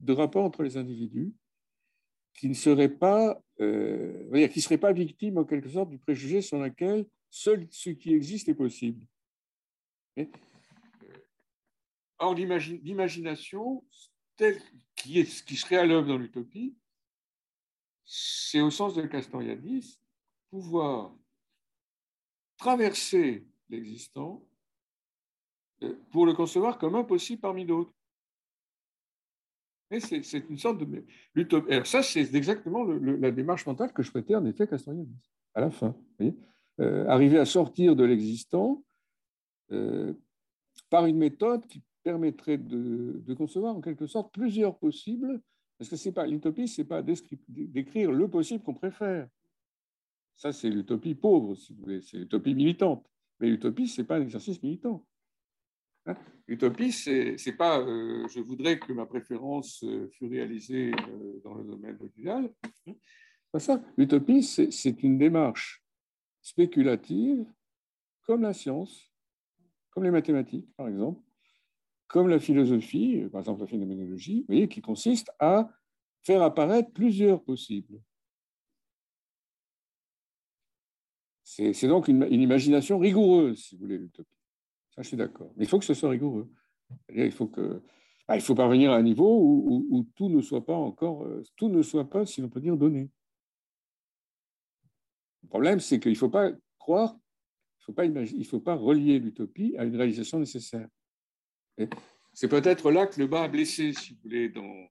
de rapport entre les individus qui ne seraient pas, euh, qui pas victimes en quelque sorte du préjugé sur lequel seul ce qui existe est possible. Or, l'imagination, qui, qui serait à l'œuvre dans l'utopie, c'est au sens de Castoriadis pouvoir traverser l'existant euh, pour le concevoir comme impossible parmi d'autres. C'est une sorte de. Alors ça, c'est exactement la démarche mentale que je souhaitais en effet Castoriadis, à la fin. Euh, arriver à sortir de l'existant euh, par une méthode qui permettrait de, de, concevoir en quelque sorte plusieurs possibles parce que c'est pas l'utopie, c'est pas décrire le possible qu'on préfère. Ça, c'est l'utopie pauvre, si vous voulez, c'est l'utopie militante. Mais l'utopie, c'est pas un exercice militant. Hein l'utopie, c'est n'est pas euh, je voudrais que ma préférence euh, fût réalisée euh, dans le domaine mondial. Hein pas ça. L'utopie, c'est une démarche spéculative, comme la science, comme les mathématiques, par exemple, comme la philosophie, par exemple la phénoménologie, voyez, qui consiste à faire apparaître plusieurs possibles. C'est donc une, imagination rigoureuse, si vous voulez, l'utopie. Je suis d'accord. Mais il faut que ce soit rigoureux. Il faut que, il faut parvenir à un niveau où, tout ne soit pas encore, euh, tout ne soit pas, si l'on peut dire, donné. Le problème, c'est qu'il ne faut pas croire, il ne faut pas, faut pas relier l'utopie à une réalisation nécessaire. C'est peut-être là que le bas a blessé, si vous voulez, dans,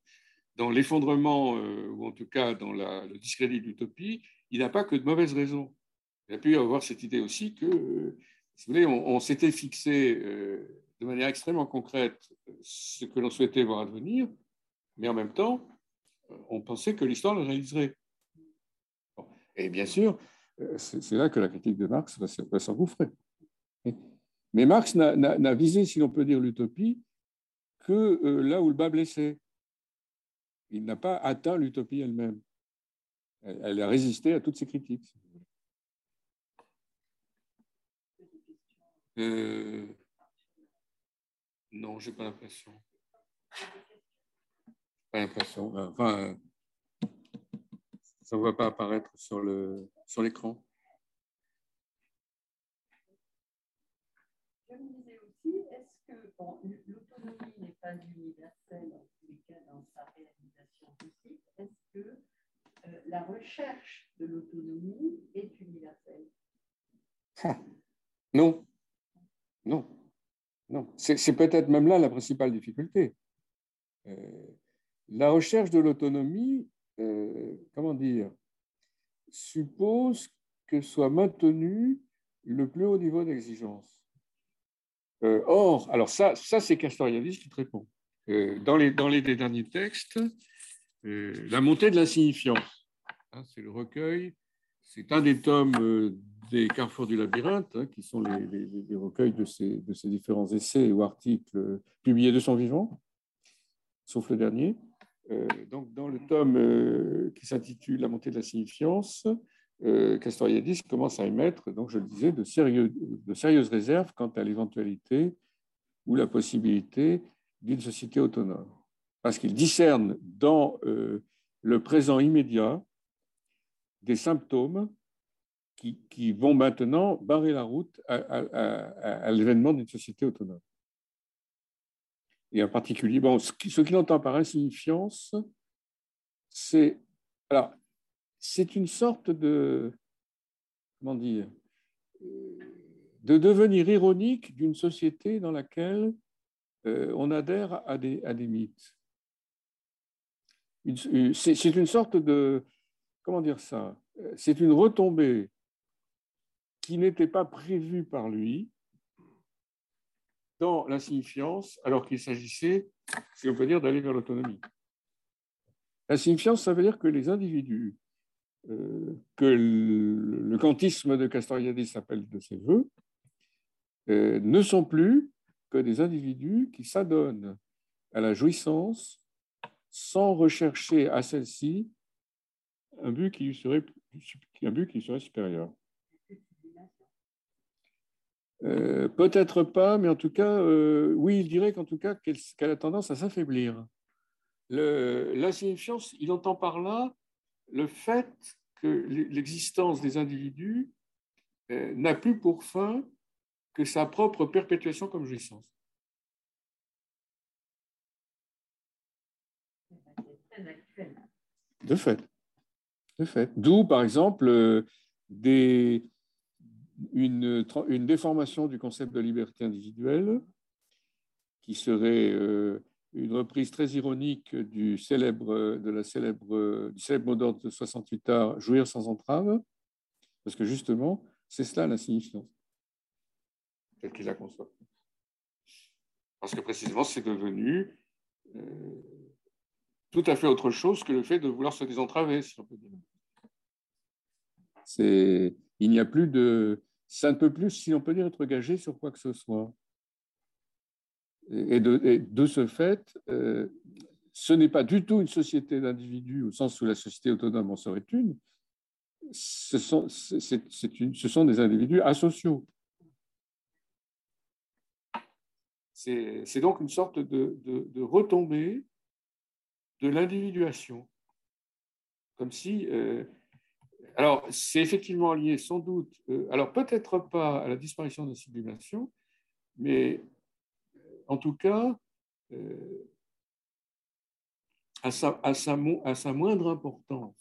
dans l'effondrement, euh, ou en tout cas dans le discrédit de l'utopie, il n'a pas que de mauvaises raisons. Il a pu y avoir cette idée aussi que, euh, si vous voulez, on, s'était fixé euh, de manière extrêmement concrète ce que l'on souhaitait voir advenir, mais en même temps, on pensait que l'histoire le réaliserait. Et bien sûr, c'est là que la critique de Marx va s'engouffrer. Mais Marx n'a visé, si l'on peut dire, l'utopie que euh, là où le bas blessait. Il n'a pas atteint l'utopie elle-même. Elle, a résisté à toutes ces critiques. Euh, non, j'ai pas l'impression. Pas l'impression. Enfin, ça ne va pas apparaître sur le sur l'écran. l'autonomie n'est pas universelle en tous les cas dans sa réalisation possible, est-ce que euh, la recherche de l'autonomie est universelle? Non. Non. Non. C'est peut-être même là la principale difficulté. Euh, la recherche de l'autonomie, euh, comment dire, suppose que soit maintenu le plus haut niveau d'exigence. Euh, or, alors ça, ça c'est Castoriadis qui te répond. Dans, les, derniers textes, la montée de l'insignifiance, hein, c'est le recueil, c'est un des tomes des Carrefours du labyrinthe, hein, qui sont les, recueils de ces différents essais ou articles publiés de son vivant, sauf le dernier. donc, dans le tome qui s'intitule La montée de la signifiance, euh, Castoriadis commence à émettre, donc je le disais, de, sérieuses réserves quant à l'éventualité ou la possibilité d'une société autonome. Parce qu'il discerne dans euh, le présent immédiat des symptômes qui, vont maintenant barrer la route à, l'événement d'une société autonome. Et en particulier, bon, ce qu'il entend par insignifiance, c'est alors c'est une sorte de comment dire de devenir ironique d'une société dans laquelle euh, on adhère à des, à des mythes. C'est une sorte de comment dire ça? C'est une retombée qui n'était pas prévu par lui dans l'insignifiance, alors qu'il s'agissait, si on peut dire, d'aller vers l'autonomie. L'insignifiance, ça veut dire que les individus euh, que le, kantisme de Castoriadis appelle de ses voeux euh, ne sont plus que des individus qui s'adonnent à la jouissance sans rechercher à celle-ci un but qui un but qui serait supérieur. Euh, peut-être pas, mais en tout cas, euh, oui, il dirait qu'en tout cas, qu'elle a tendance à s'affaiblir. L'insignifiance, il entend par là le fait que l'existence des individus euh, n'a plus pour fin que sa propre perpétuation comme jouissance. De fait. De fait. D'où, par exemple, des, une, déformation du concept de liberté individuelle, qui serait euh, une reprise très ironique du célèbre, de la célèbre, du célèbre mot d'ordre de 68 arts, jouir sans entrave, parce que justement, c'est cela l'insignifiance, telle qu'il la conçoit. Parce que précisément, c'est devenu euh, tout à fait autre chose que le fait de vouloir se désentraver, si on peut dire. C'est il n'y a plus de. Ça ne peut plus, si on peut dire, être gagé sur quoi que ce soit. Et de, ce fait, euh, ce n'est pas du tout une société d'individus au sens où la société autonome en serait une. Ce sont, une, ce sont des individus asociaux. C'est donc une sorte de, de retombée de l'individuation. Comme si euh, alors, c'est effectivement lié sans doute, euh, alors peut-être pas à la disparition de la sublimation, mais euh, en tout cas euh, à, sa, moindre importance.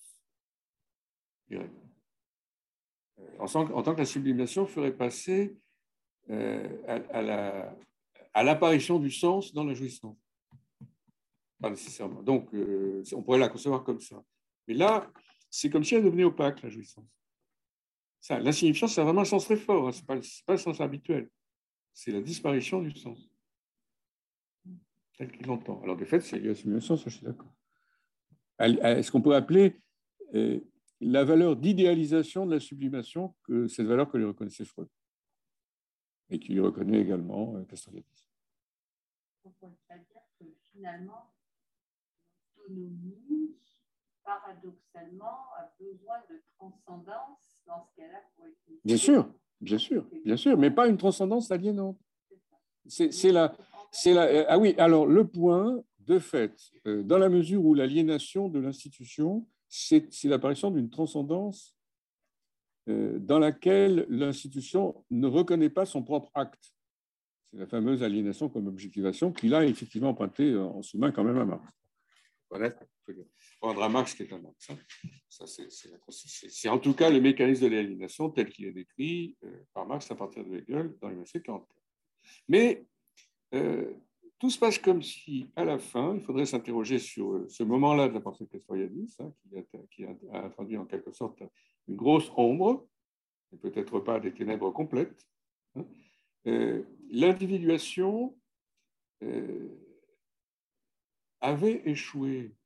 En, tant que la sublimation ferait passer à l'apparition du sens dans la jouissance. Pas nécessairement. Donc, on pourrait la concevoir comme ça. Mais là, c'est comme si elle devenait opaque, la jouissance. L'insignifiance, c'est vraiment un sens très fort, hein. ce n'est pas, le sens habituel. C'est la disparition du sens, tel qu'il l'entend. Alors, de fait, c'est la simulation, ça, je suis d'accord. Est-ce qu'on peut appeler euh, la valeur d'idéalisation de la sublimation que cette valeur que lui reconnaissait Freud? Et qui lui reconnaît également euh, Castoriadis pourrait dire que finalement, l'autonomie paradoxalement, a besoin de transcendance dans ce cas-là pour Bien sûr, bien sûr, bien sûr, mais pas une transcendance aliénante. C'est la, la. Euh, ah oui, alors le point, de fait, euh, dans la mesure où l'aliénation de l'institution, c'est l'apparition d'une transcendance euh, dans laquelle l'institution ne reconnaît pas son propre acte. C'est la fameuse aliénation comme objectivation qu'il a effectivement emprunté en sous-main quand même à Marx prendre un Marx qui est un Marx. Hein. C'est en tout cas le mécanisme de l'aliénation tel qu'il est décrit euh, par Marx à partir de Hegel dans les 1940. Mais euh, tout se passe comme si, à la fin, il faudrait s'interroger sur euh, ce moment-là de la pensée castoriadis, hein, qui, a, introduit en quelque sorte une grosse ombre, et peut-être pas des ténèbres complètes. Hein. L'individuation avait échoué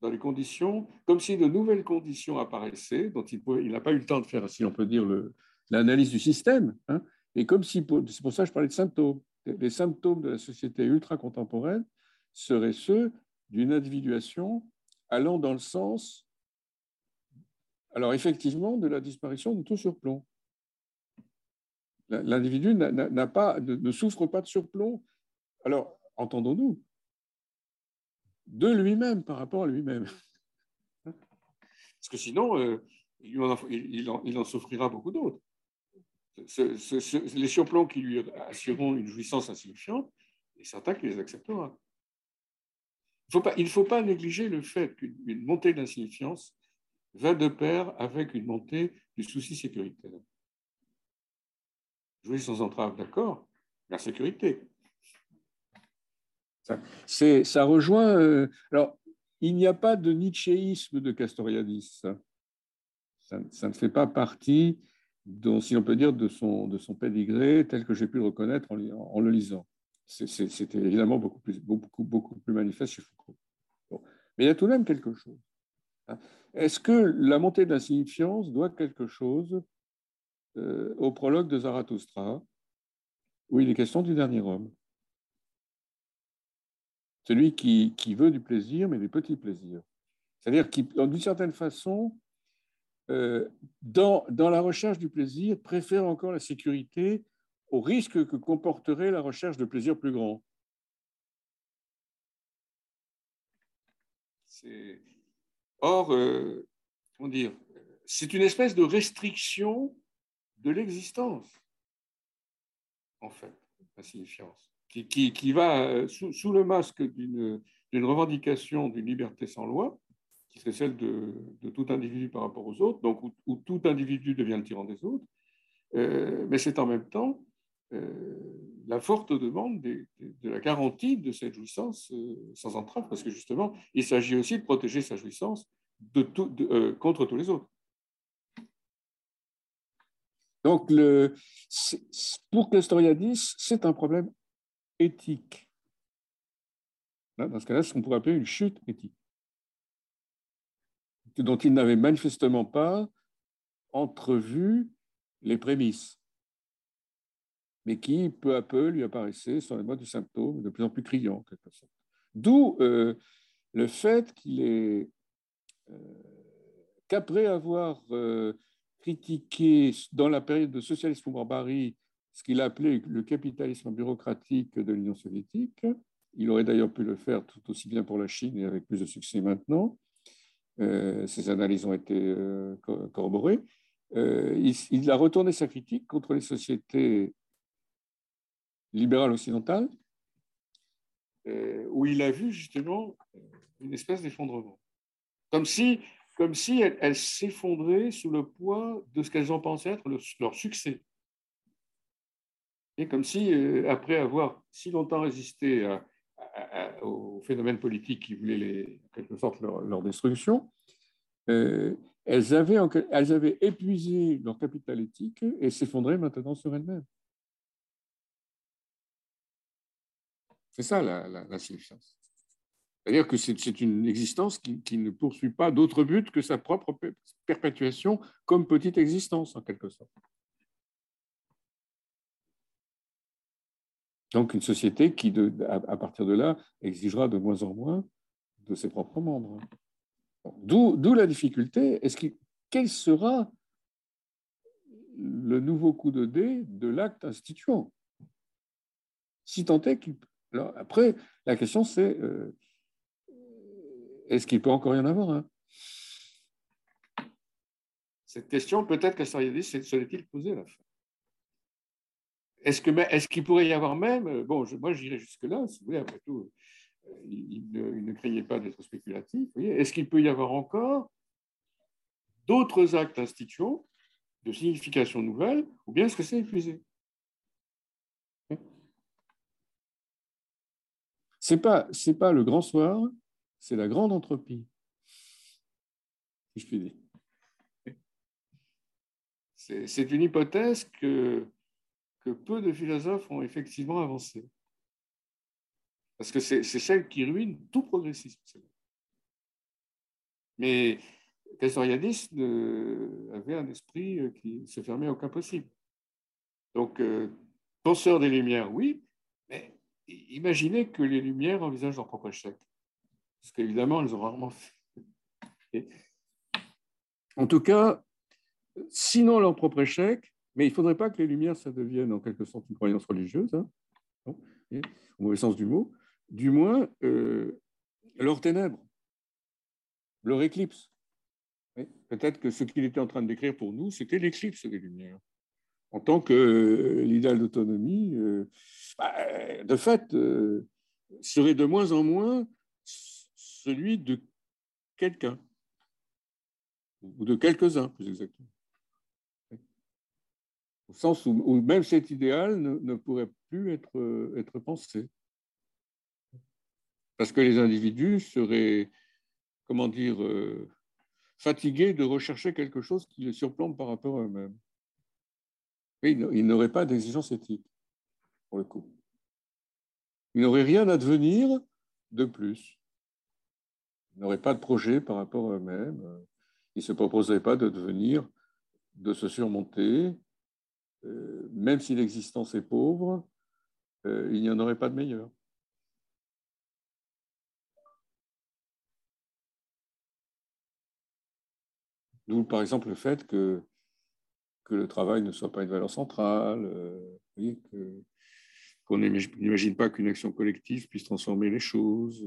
dans les conditions, comme si de nouvelles conditions apparaissaient, dont il n'a pas eu le temps de faire, si on peut dire, l'analyse du système. Hein, et comme si, c'est pour ça que je parlais de symptômes. Les symptômes de la société ultra-contemporaine seraient ceux d'une individuation allant dans le sens, alors effectivement, de la disparition de tout surplomb. L'individu ne souffre pas de surplomb. Alors, entendons-nous, de lui-même par rapport à lui-même. Parce que sinon, euh, il en, souffrira beaucoup d'autres. les surplombs qui lui assureront une jouissance insignifiante, et certains qui les acceptera. Il ne faut pas négliger le fait qu'une montée d'insignifiance va de pair avec une montée du souci sécuritaire. Jouer sans entrave, d'accord, la sécurité. Ça, ça rejoint. Euh, alors, il n'y a pas de nietzschéisme de Castoriadis. Ça, ne fait pas partie, si on peut dire, de son, de son pédigré tel que j'ai pu le reconnaître en, en le lisant. C'était évidemment beaucoup plus, beaucoup, beaucoup plus manifeste chez Foucault. Mais il y a tout de même quelque chose. Hein. Est-ce que la montée de l'insignifiance doit quelque chose euh, au prologue de Zarathustra, où il est question du dernier homme? Celui qui, veut du plaisir, mais des petits plaisirs. C'est-à-dire qui, d'une certaine façon, euh, dans, dans la recherche du plaisir, préfère encore la sécurité au risque que comporterait la recherche de plaisir plus grand. Or, euh, comment dire, c'est une espèce de restriction de l'existence, en fait, la signifiance, qui, va euh, sous, le masque d'une revendication d'une liberté sans loi, qui serait celle de, tout individu par rapport aux autres, donc où, tout individu devient le tyran des autres, euh, mais c'est en même temps la forte demande de, la garantie de cette jouissance sans entrave, parce que justement, il s'agit aussi de protéger sa jouissance contre tous les autres. Donc, le, pour Castoriadis, c'est un problème éthique. Dans ce cas-là, ce qu'on pourrait appeler une chute éthique, dont il n'avait manifestement pas entrevu les prémices, mais qui, peu à peu, lui apparaissait sur les modes du symptôme de plus en plus criant, quelque sorte. D'où euh, le fait qu'il est, euh, qu'après avoir euh, critiqué dans la période de socialisme barbarie ce qu'il appelait le capitalisme bureaucratique de l'Union soviétique. Il aurait d'ailleurs pu le faire tout aussi bien pour la Chine et avec plus de succès maintenant. Euh, analyses ont été euh, corroborées. Euh, il, a retourné sa critique contre les sociétés libérales occidentales, où il a vu justement une espèce d'effondrement. Comme si comme si elles, s'effondraient sous le poids de ce qu'elles ont pensé être leur succès. Et comme si, euh, après avoir si longtemps résisté aux phénomènes politiques qui voulaient en quelque sorte leur, destruction, euh, elles, avaient, épuisé leur capital éthique et s'effondraient maintenant sur elles-mêmes. C'est ça la, la. C'est-à-dire que c'est une existence qui, ne poursuit pas d'autre but que sa propre perpétuation comme petite existence, en quelque sorte. Donc une société qui, à, partir de là, exigera de moins en moins de ses propres membres. D'où la difficulté. Est-ce quel sera le nouveau coup de dé de l'acte instituant? Si tant est qu'il. Après, la question c'est euh, est-ce qu'il peut encore y en avoir Cette question, peut-être qu'Astariadis se l'est-il posée à la fin? Est-ce qu'il est pourrait y avoir même, bon, moi j'irai jusque-là, si vous voulez, après tout, euh, il, ne, craignait pas d'être spéculatif, est-ce qu'il peut y avoir encore d'autres actes instituants de signification nouvelle, ou bien est-ce que c'est épuisé? C'est pas, c'est pas le grand soir c'est la grande entropie, si je puis dire. C'est une hypothèse que, que peu de philosophes ont effectivement avancée. Parce que c'est celle qui ruine tout progressisme. Mais Castoriadis avait un esprit qui se fermait à aucun possible. Donc, euh, penseur des Lumières, oui, mais imaginez que les Lumières envisagent leur propre échec. Parce qu'évidemment, elles ont rarement fait. En tout cas, sinon leur propre échec, mais il ne faudrait pas que les Lumières, ça devienne en quelque sorte une croyance religieuse, hein, au mauvais sens du mot, du moins euh, leur ténèbre, leur éclipse. Peut-être que ce qu'il était en train de décrire pour nous, c'était l'éclipse des Lumières. En tant que euh, l'idéal d'autonomie, euh, bah, de fait, euh, serait de moins en moins celui de quelqu'un, ou de quelques-uns, plus exactement. Au sens où, même cet idéal ne, pourrait plus être, être pensé. Parce que les individus seraient, comment dire, fatigués de rechercher quelque chose qui les surplombe par rapport à eux-mêmes. Ils n'auraient pas d'exigence éthique, pour le coup. Ils n'auraient rien à devenir de plus. Ils n'auraient pas de projet par rapport à eux-mêmes. Ils ne se proposeraient pas de devenir, de se surmonter. Euh, même si l'existence est pauvre, euh, il n'y en aurait pas de meilleur. D'où, par exemple, le fait que, le travail ne soit pas une valeur centrale, euh, qu'on n'imagine pas qu'une action collective puisse transformer les choses,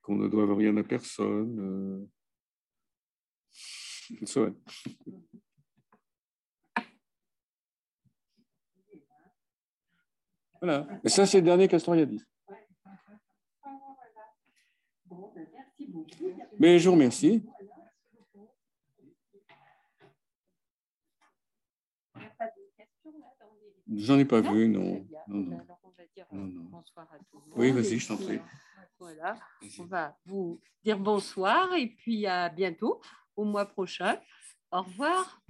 qu'on ne doive rien à personne. Euh, voilà. Et ça, c'est le dernier Castoriadis. Mais je vous remercie. J'en ai pas vu, non. non, non. Alors on va dire bonsoir à tous. Oui, vas-y, je t'en prie. Voilà, on va vous dire bonsoir et puis à bientôt, au mois prochain. Au revoir.